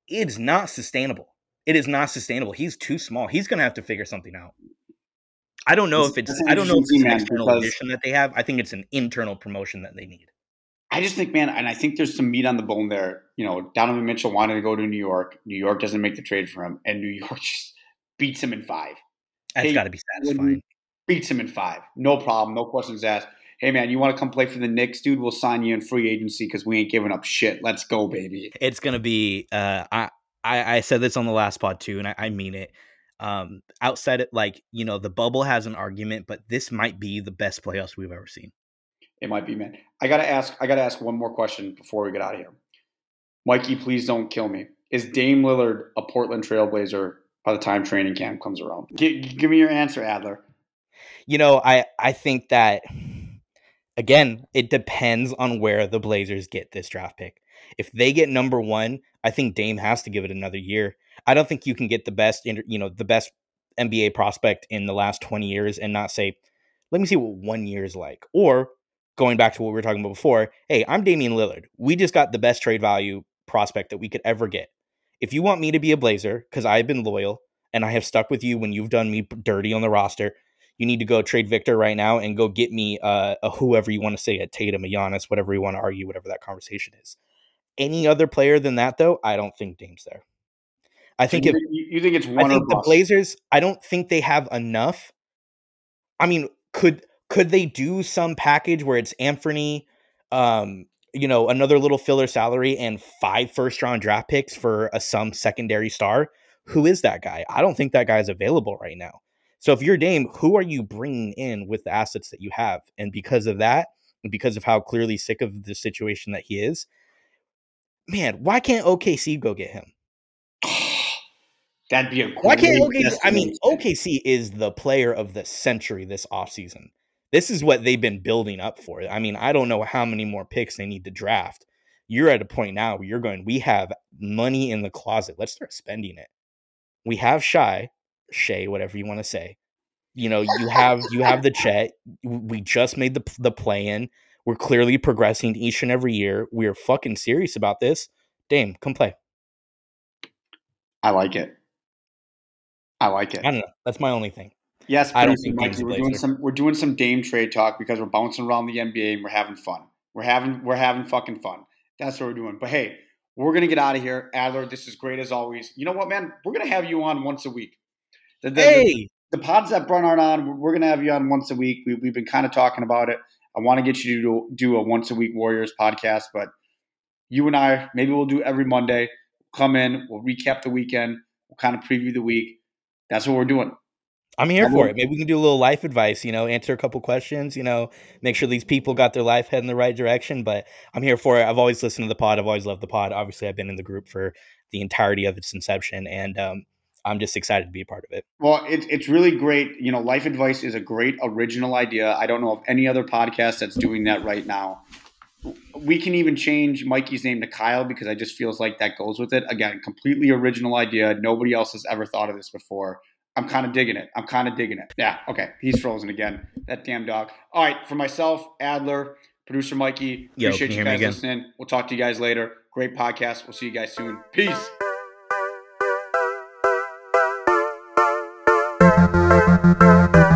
it's not sustainable. It is not sustainable. He's too small. He's gonna have to figure something out. I don't know if it's I don't know if it's an external addition that they have. I think it's an internal promotion that they need. I just think, man, and I think there's some meat on the bone there. You know, Donovan Mitchell wanted to go to New York. New York doesn't make the trade for him, and New York just beats him in five. That's got to be satisfying. Beats him in five, no problem, no questions asked hey man, you want to come play for the Knicks, dude? We'll sign you in free agency because we ain't giving up shit. Let's go, baby. It's gonna be. Uh, I, I I said this on the last pod too, and I, I mean it. Um, outside it, like you know, the bubble has an argument, but this might be the best playoffs we've ever seen. It might be, man. I gotta ask. I gotta ask one more question before we get out of here. Mikey, please don't kill me. Is Dame Lillard a Portland Trailblazer by the time training camp comes around? G- give me your answer, Adler. You know, I I think that again, it depends on where the Blazers get this draft pick. If they get number one, I think Dame has to give it another year. I don't think you can get the best, you know, the best NBA prospect in the last 20 years and not say, let me see what one year is like. Or going back to what we were talking about before, hey, I'm Damian Lillard. We just got the best trade value prospect that we could ever get. If you want me to be a Blazer, because I've been loyal and I have stuck with you when you've done me dirty on the roster, you need to go trade Victor right now and go get me uh, a whoever you want to say, a Tatum, a Giannis, whatever you want to argue, whatever that conversation is. Any other player than that, though, I don't think Dame's there. I think so if you think it's one. I think the Blazers. I don't think they have enough. I mean, could could they do some package where it's Anthony, um, you know, another little filler salary and five first round draft picks for a some secondary star? Who is that guy? I don't think that guy is available right now. So if you're Dame, who are you bringing in with the assets that you have? And because of that, and because of how clearly sick of the situation that he is, man, why can't OKC go get him? That'd be a why can't OKC? I mean, OKC is the player of the century this offseason. This is what they've been building up for. I mean, I don't know how many more picks they need to draft. You're at a point now where you're going, we have money in the closet. Let's start spending it. We have Shy. Shay, whatever you want to say. You know, you have you have the Chet. We just made the the play in. We're clearly progressing each and every year. We're fucking serious about this. Dame, come play. I like it. I like it. I don't know. That's my only thing. Yes, I don't think Mikey, we're doing some we're doing some Dame trade talk because we're bouncing around the NBA and we're having fun. We're having we're having fucking fun. That's what we're doing. But hey, we're gonna get out of here, Adler. This is great as always. You know what, man? We're gonna have you on once a week. The, the- the- Hey, the pods that Brun aren't on, we're- to have you on once a week. We, we've been kind of talking about it. I want to get you to do, do a once a week Warriors podcast, but you and I, maybe we'll do every Monday. Come in, we'll recap the weekend, we'll kind of preview the week. That's what we're doing. I'm here I for it. Maybe we can do a little life advice, you know, answer a couple questions, you know, make sure these people got their life head in the right direction. But I'm here for it. I've always listened to the pod. I've always loved the pod. Obviously, I've been in the group for the entirety of its inception, and um, I'm just excited to be a part of it. Well, it, it's really great. You know, Life Advice is a great original idea. I don't know of any other podcast that's doing that right now we can even change Mikey's name to Kyle because I just feels like that goes with it. Again, completely original idea. Nobody else has ever thought of this before. I'm kind of digging it. I'm kind of digging it. Yeah. Okay. He's frozen again. That damn dog. All right. For myself, Adler, producer Mikey, appreciate you guys listening. We'll talk to you guys later. Great podcast. We'll see you guys soon. Peace. Thank you.